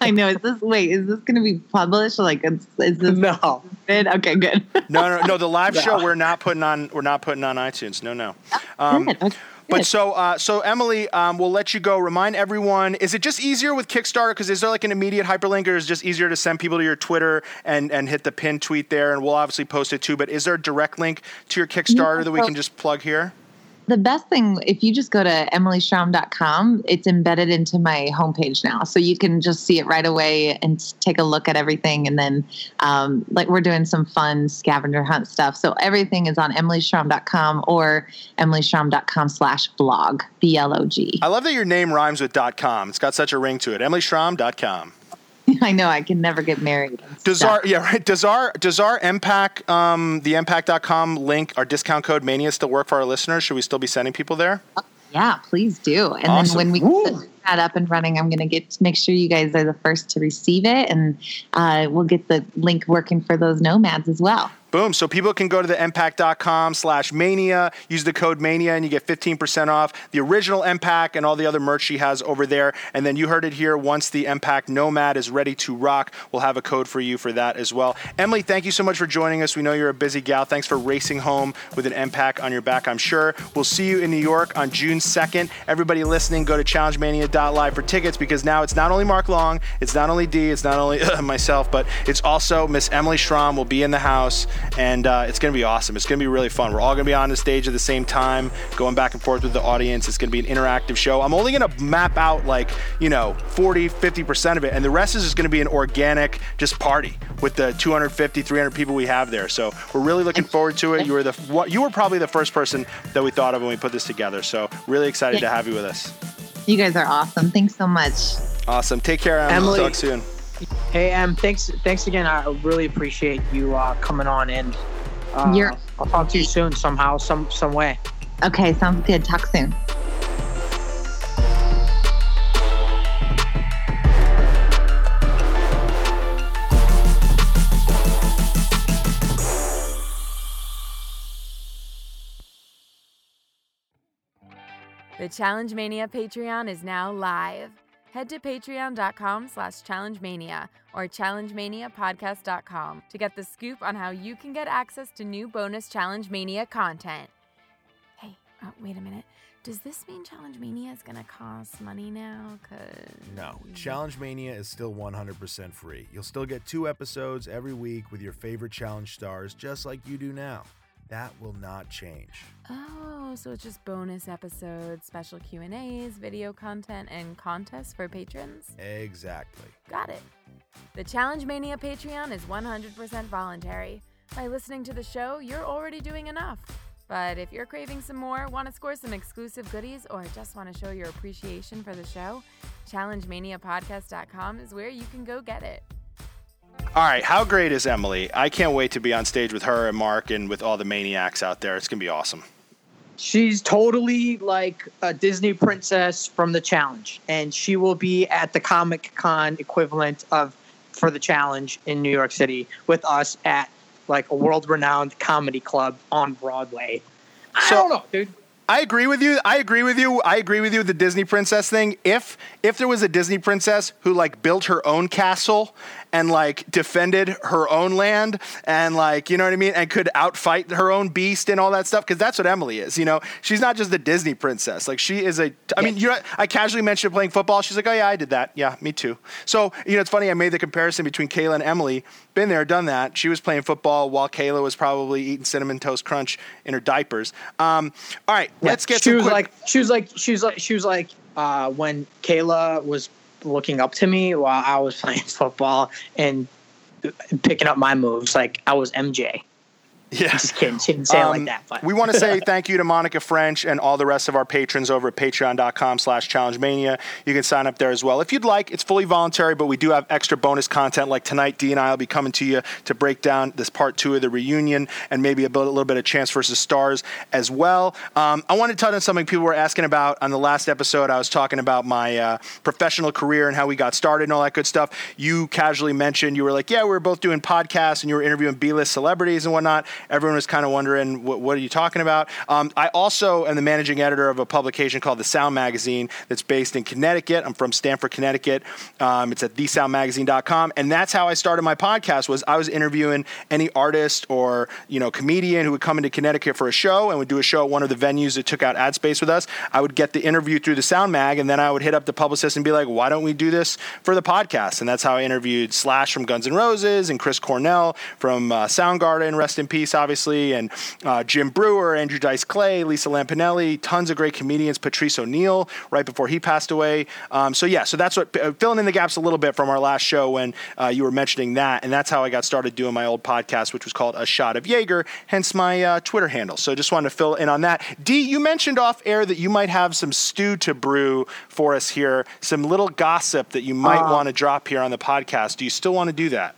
I know. Is this wait? Is this going to be published? Like, is, is this No. good? Okay, good. no, no, no. The live No. show we're not putting on. We're not putting on iTunes. No, no. Um, Good. Okay, But so, uh, so Emily, um, we'll let you go. Remind everyone: Is it just easier with Kickstarter? Because is there like an immediate hyperlink, or is it just easier to send people to your Twitter and and hit the pin tweet there? And we'll obviously post it too. But is there a direct link to your Kickstarter that we can just plug here? The best thing if you just go to emilyschromm.com it's embedded into my homepage now so you can just see it right away and take a look at everything and then um, like we're doing some fun scavenger hunt stuff so everything is on emilyschromm.com or emilyschromm.com slash blog b-l-o-g I love that your name rhymes with .com. It's got such a ring to it. EmilySchromm.com. i know i can never get married Does our yeah right? Does our does our EmPack um, the EmPack.com link our discount code Mania still work for our listeners? Should we still be sending people there? Yeah, please do. And Awesome. then when we get that up and running, I'm going to get make sure you guys are the first to receive it, and uh, we'll get the link working for those nomads as well. Boom. So people can go to the empack.com slash mania, use the code mania, and you get 15% off the original Empack and all the other merch she has over there. And then you heard it here. Once the Empack Nomad is ready to rock, we'll have a code for you for that as well. Emily, thank you so much for joining us. We know you're a busy gal. Thanks for racing home with an Empack on your back, I'm sure. We'll see you in New York on June 2nd. Everybody listening, go to challengemania.live for tickets because now it's not only Mark Long, it's not only D, it's not only myself, but it's also Miss Emily Schromm will be in the house and uh, it's going to be awesome. It's going to be really fun. We're all going to be on the stage at the same time, going back and forth with the audience. It's going to be an interactive show. I'm only going to map out like, you know, 40, 50% of it, and the rest is just going to be an organic just party with the 250, 300 people we have there. So we're really looking forward to it. You were the what- you were probably the first person that we thought of when we put this together. So really excited to have you with us. You guys are awesome. Thanks so much. Awesome. Take care, Emily. Emily. Talk soon. Hey, Em, thanks thanks again. I really appreciate you uh, coming on, and uh, You're- I'll talk to you soon somehow, some some way. Okay, sounds good. Talk soon. The Challenge Mania Patreon is now live. Head to patreon.com slash challengemania or challengemaniapodcast.com to get the scoop on how you can get access to new bonus Challenge Mania content. Hey, oh, wait a minute. Does this mean Challenge Mania is going to cost money now? Cause No, Challenge Mania is still 100% free. You'll still get two episodes every week with your favorite challenge stars, just like you do now. That will not change. Oh, so it's just bonus episodes, special Q&As, video content, and contests for patrons? Exactly. Got it. The Challenge Mania Patreon is 100% voluntary. By listening to the show, you're already doing enough. But if you're craving some more, want to score some exclusive goodies, or just want to show your appreciation for the show, challengemaniapodcast.com is where you can go get it. All right, how great is Emily? I can't wait to be on stage with her and Mark and with all the maniacs out there. It's gonna be awesome. She's totally like a Disney princess from the challenge, and she will be at the Comic Con equivalent of for the challenge in New York City with us at like a world renowned comedy club on Broadway. I don't know, dude. I agree with you. I agree with you. I agree with you with the Disney princess thing. If if there was a Disney princess who like built her own castle and like defended her own land and like you know what I mean and could outfight her own beast and all that stuff because that's what Emily is. You know, she's not just a Disney princess. Like she is a. I mean, you know, I casually mentioned playing football. She's like, oh yeah, I did that. Yeah, me too. So you know, it's funny. I made the comparison between Kayla and Emily. Been there, done that. She was playing football while Kayla was probably eating cinnamon toast crunch in her diapers. Um, all right, Yeah, let's get She was quick- like, she was like, she was like, she was like, uh, when Kayla was looking up to me while I was playing football and picking up my moves, like I was MJ. Yeah. Just kidding. She didn't say it like Um, that, but we want to say thank you to Monica French and all the rest of our patrons over at patreon.com slash challenge mania. You can sign up there as well. If you'd like, it's fully voluntary, but we do have extra bonus content like tonight. Dee and I will be coming to you to break down this part two of the reunion and maybe a, little bit of Chance versus Stars as well. Um, I want to touch on something people were asking about on the last episode. I was talking about my uh, professional career and how we got started and all that good stuff. You casually mentioned, you were like, yeah, we were both doing podcasts and you were interviewing B-list celebrities and whatnot. Everyone was kind of wondering, what, what are you talking about? Um, I also am the managing editor of a publication called The Sound Magazine that's based in Connecticut. I'm from Stamford, Connecticut. Um, it's at thesoundmagazine.com. And that's how I started my podcast was I was interviewing any artist or, you know, comedian who would come into Connecticut for a show and would do a show at one of the venues that took out ad space with us. I would get the interview through the Sound Mag and then I would hit up the publicist and be like, why don't we do this for the podcast? And that's how I interviewed Slash from Guns N' Roses and Chris Cornell from uh, Soundgarden, rest in peace, obviously, and uh, Jim Brewer, Andrew Dice Clay, Lisa Lampanelli, tons of great comedians, Patrice O'Neal, right before he passed away. Um, so, yeah, so that's what, uh, filling in the gaps a little bit from our last show when uh, you were mentioning that. And that's how I got started doing my old podcast, which was called A Shot of Yager, hence my uh, Twitter handle. So, just wanted to fill in on that. Dee, you mentioned off air that you might have some stew to brew for us here, some little gossip that you might Uh, want to drop here on the podcast. Do you still want to do that?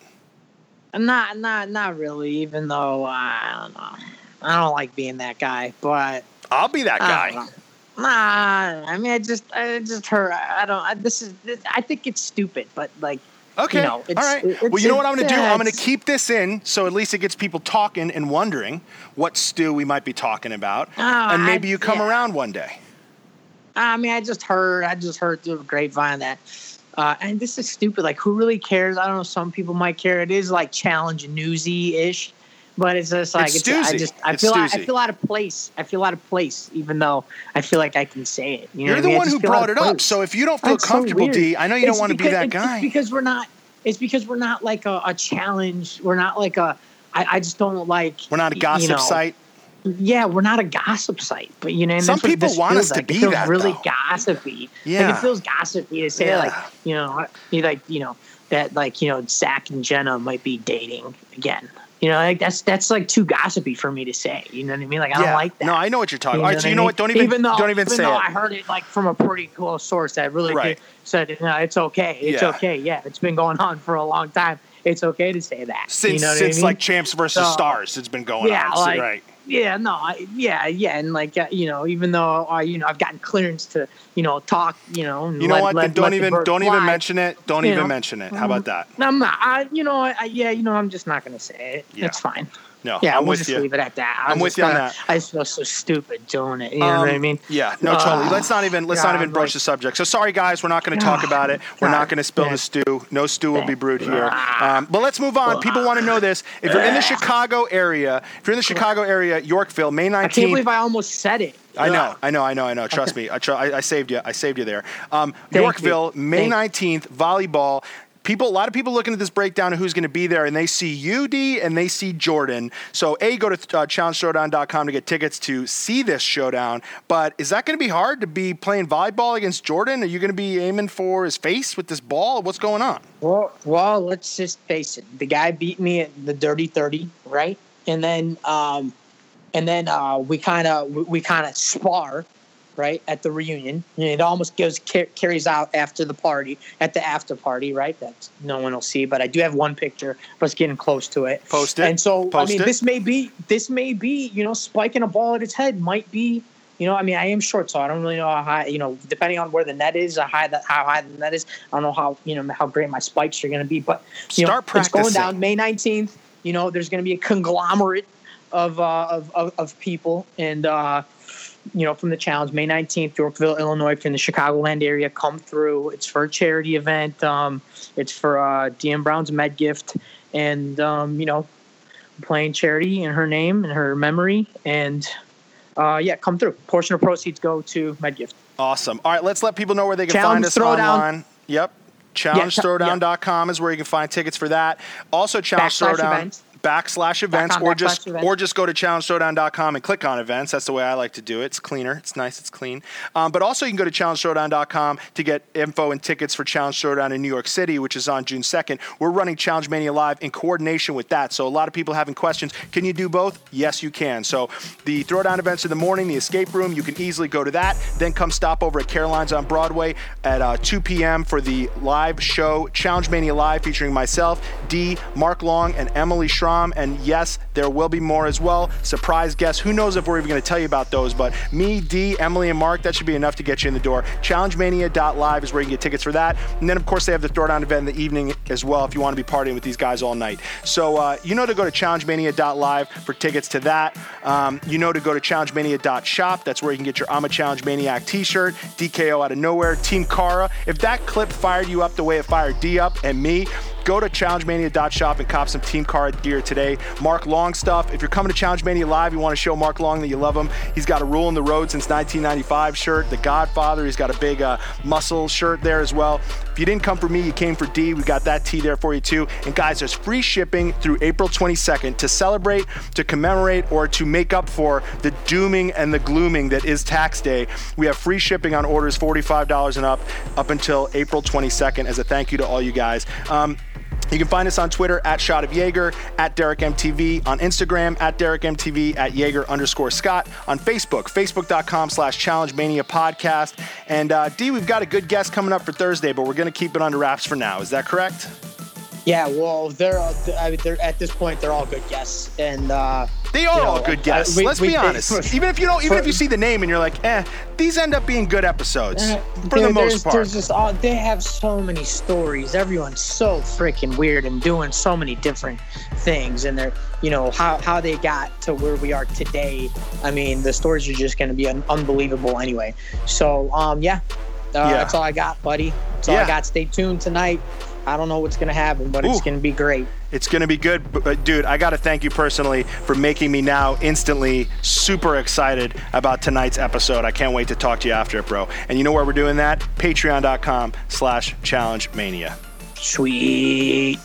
Not, not, not really. Even though uh, I don't know, I don't like being that guy, but I'll be that guy. know. Nah, I mean, I just, I just heard. I don't. I, this is. This, I think it's stupid, but like, Okay. you know, All right. well, you know what I'm going to do? I'm going to keep this in so at least it gets people talking and wondering what stew we might be talking about. Oh, and maybe I- you come yeah. around one day. I mean, I just heard. I just heard through the grapevine that. Uh, and this is stupid. Like, who really cares? I don't know. Some people might care. It is like challenge newsy ish, but it's just like It's I just I It's feel I, I feel out of place. I feel out of place, even though I feel like I can say it. You know You're what I the mean? One who brought it up. So if you don't feel That's comfortable, weird. D, I know you It's don't want to be that it's- guy. It's because we're not. It's because we're not like a, a challenge. We're not like a. I, I just don't like. We're not a you gossip know, site. Yeah, we're not a gossip site, but you know, Some people want us to be it that, really though. gossipy. Yeah. like it feels gossipy to say Yeah. like you know, you like you know that like you know Zach and Jenna might be dating again. You know, like that's that's like too gossipy for me to say. You know what I mean? Like I yeah. don't like that. No, I know what you're talking. You All right, so you know what? Don't even, though, don't even say though it. I heard it like from a pretty close source that really Right. did- said, no, it's okay. It's Yeah. okay. Yeah, it's been going on for a long time. It's okay to say that. Since you know what since I mean? like champs versus So- stars, it's been going yeah, on. So- like, right. Yeah, no, I, yeah, yeah, and like uh, you know, even though uh, you know I've gotten clearance to you know talk, you know, You know let- what? let- don't let even don't even mention it. Don't you even know. mention it. How about that? I'm not. I, you know, I, yeah, you know, I'm just not gonna say it. Yeah. It's fine. No. Yeah, I'm we'll with just you. leave it at that. I'm I'm with you on that. I just feel so stupid doing it. You know what I Um, mean? Yeah, no, totally. Uh, Let's not even let's not even broach like- the subject. So sorry, guys, we're not going to talk about it. We're not going to spill the stew. No stew will be brewed here. Um, but let's move on. People want to know this. If you're in the Chicago area, if you're in the Chicago area, Yorkville, May 19th. I can't believe I almost said it. I know, I know, I know, I know. Trust me, I, tr- I, I saved you. I saved you there. Um, Yorkville, you. May nineteenth, volleyball. People, a lot of people looking at this breakdown of who's going to be there, and they see UD and they see Jordan. So, a go to uh, challengeshowdown.com to get tickets to see this showdown. But is that going to be hard to be playing volleyball against Jordan? Are you going to be aiming for his face with this ball? What's going on? Well, well, let's just face it. The guy beat me at the dirty thirty, right? And then, um, and then uh, we kind of we, we kind of spar, right, at the reunion. It almost goes car- carries out after the party, at the after party, right? That no one will see, but I do have one picture of us getting close to it. Post it. And so, Post I mean, it. this may be this may be you know spiking a ball at its head might be. You know, I mean, I am short, so I don't really know how high. You know, depending on where the net is, how high that how high the net is, I don't know how you know how great my spikes are going to be. But you Start know, it's going practicing. down May nineteenth. You know, there's going to be a conglomerate of uh, of, of of people, and uh, you know, from the challenge May nineteenth, Yorkville, Illinois, from the Chicagoland area, come through. It's for a charity event. Um, it's for uh, Diem Brown's MedGift, and um, you know, playing charity in her name and her memory, and uh, yeah, come through. Portion of proceeds go to MedGift. Awesome. All right, let's let people know where they can Challenge find us Throwdown. online. Yep. ChallengeThrowdown.com is where you can find tickets for that. Also, Challenge Backslash Throwdown. Backslash events, or just events. or just go to ChallengeThrowdown.com and click on events. That's the way I like to do it. It's cleaner. It's nice. It's clean. Um, but also, you can go to ChallengeThrowdown.com to get info and tickets for Challenge Throwdown in New York City, which is on June 2nd. We're running Challenge Mania Live in coordination with that. So a lot of people having questions. Can you do both? Yes, you can. So the Throwdown events in the morning, the escape room, you can easily go to that. Then come stop over at Caroline's on Broadway at uh, 2 p.m. for the live show Challenge Mania Live featuring myself, D, Mark Long, and Emily Schromm. And yes, there will be more as well. Surprise guests. Who knows if we're even going to tell you about those? But me, D, Emily, and Mark, that should be enough to get you in the door. ChallengeMania.live is where you can get tickets for that. And then, of course, they have the Throwdown event in the evening as well if you want to be partying with these guys all night. So uh, you know to go to ChallengeMania.live for tickets to that. Um, you know to go to ChallengeMania.shop. That's where you can get your I'm a Challenge Maniac t-shirt, DKO out of nowhere, Team Cara. If that clip fired you up the way it fired D up and me, Go to challengemania.shop and cop some Team Cara gear today. Mark Long stuff. If you're coming to Challenge Mania Live, you want to show Mark Long that you love him. He's got a Rule in the Road since 1995 shirt. The Godfather. He's got a big uh, muscle shirt there as well. If you didn't come for me, you came for D. We got that tee there for you too. And guys, there's free shipping through April 22nd to celebrate, to commemorate, or to make up for the dooming and the glooming that is tax day. We have free shipping on orders $45 and up up until April 22nd as a thank you to all you guys. Um, you can find us on Twitter at Shot of Yager, at Derrick MTV, on Instagram at Derrick MTV, at Yager underscore Scott, on Facebook, facebook.com slash Challenge Mania Podcast. And uh, D, we've got a good guest coming up for Thursday, but we're going to keep it under wraps for now. Is that correct? Yeah, well, they're, they're at this point they're all good guests, and uh, They are you know, all good uh, guests. we- Let's we- be they- honest. even if you don't, even if you see the name and you're like, eh, these end up being good episodes Uh, for the most part. There's just all, they have so many stories. Everyone's so freaking weird and doing so many different things, and they're you know how how they got to where we are today. I mean, the stories are just going to be un- unbelievable anyway. So um, yeah, uh, Yeah. that's all I got, buddy. That's all Yeah. I got. Stay tuned tonight. I don't know what's going to happen, but Ooh. it's going to be great. It's going to be good. But, dude, I got to thank you personally for making me now instantly super excited about tonight's episode. I can't wait to talk to you after it, bro. And you know where we're doing that? Patreon.com slash challenge mania. Sweet.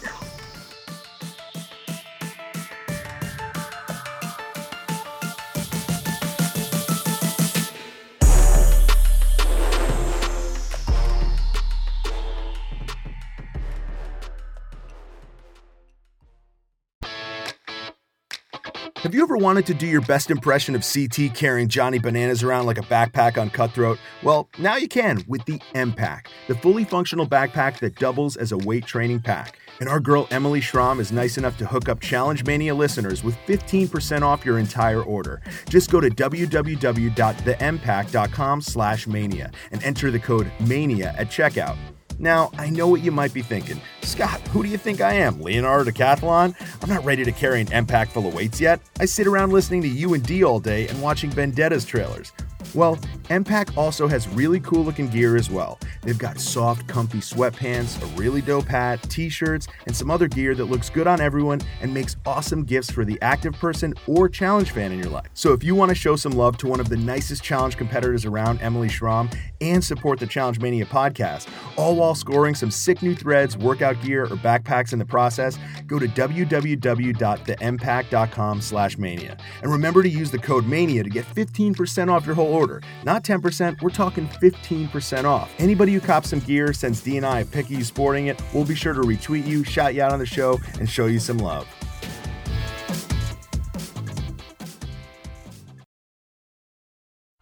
Have you ever wanted to do your best impression of CT carrying Johnny Bananas around like a backpack on Cutthroat? Well, now you can with the EmPack, the fully functional backpack that doubles as a weight training pack. And our girl Emily Schromm is nice enough to hook up Challenge Mania listeners with 15% off your entire order. Just go to www.thempack.com slash mania and enter the code MANIA at checkout. Now, I know what you might be thinking. Scott, who do you think I am? Leonardo Decathlon? I'm not ready to carry an EmPack full of weights yet. I sit around listening to you and D all day and watching Vendettas trailers. Well, EmPack also has really cool looking gear as well. They've got soft, comfy sweatpants, a really dope hat, t shirts, and some other gear that looks good on everyone and makes awesome gifts for the active person or challenge fan in your life. So if you want to show some love to one of the nicest challenge competitors around, Emily Schromm, and support the Challenge Mania podcast, all while scoring some sick new threads, workout gear, or backpacks in the process, go to www.thempack.com slash mania. And remember to use the code MANIA to get 15% off your whole order. Not 10%, we're talking 15% off. Anybody who cops some gear, sends D and I a pic of you sporting it, we'll be sure to retweet you, shout you out on the show, and show you some love.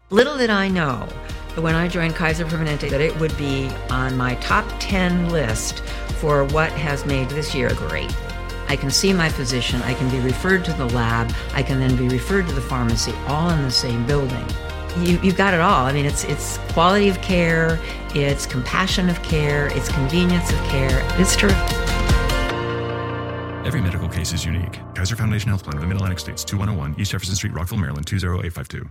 Little did I know that when I joined Kaiser Permanente that it would be on my top 10 list for what has made this year great. I can see my physician, I can be referred to the lab, I can then be referred to the pharmacy, all in the same building. You, you've got it all. I mean, it's it's quality of care, it's compassion of care, it's convenience of care. It's terrific. Every medical case is unique. Kaiser Foundation Health Plan of the Mid Atlantic States, 2101 East Jefferson Street, Rockville, Maryland, 20852.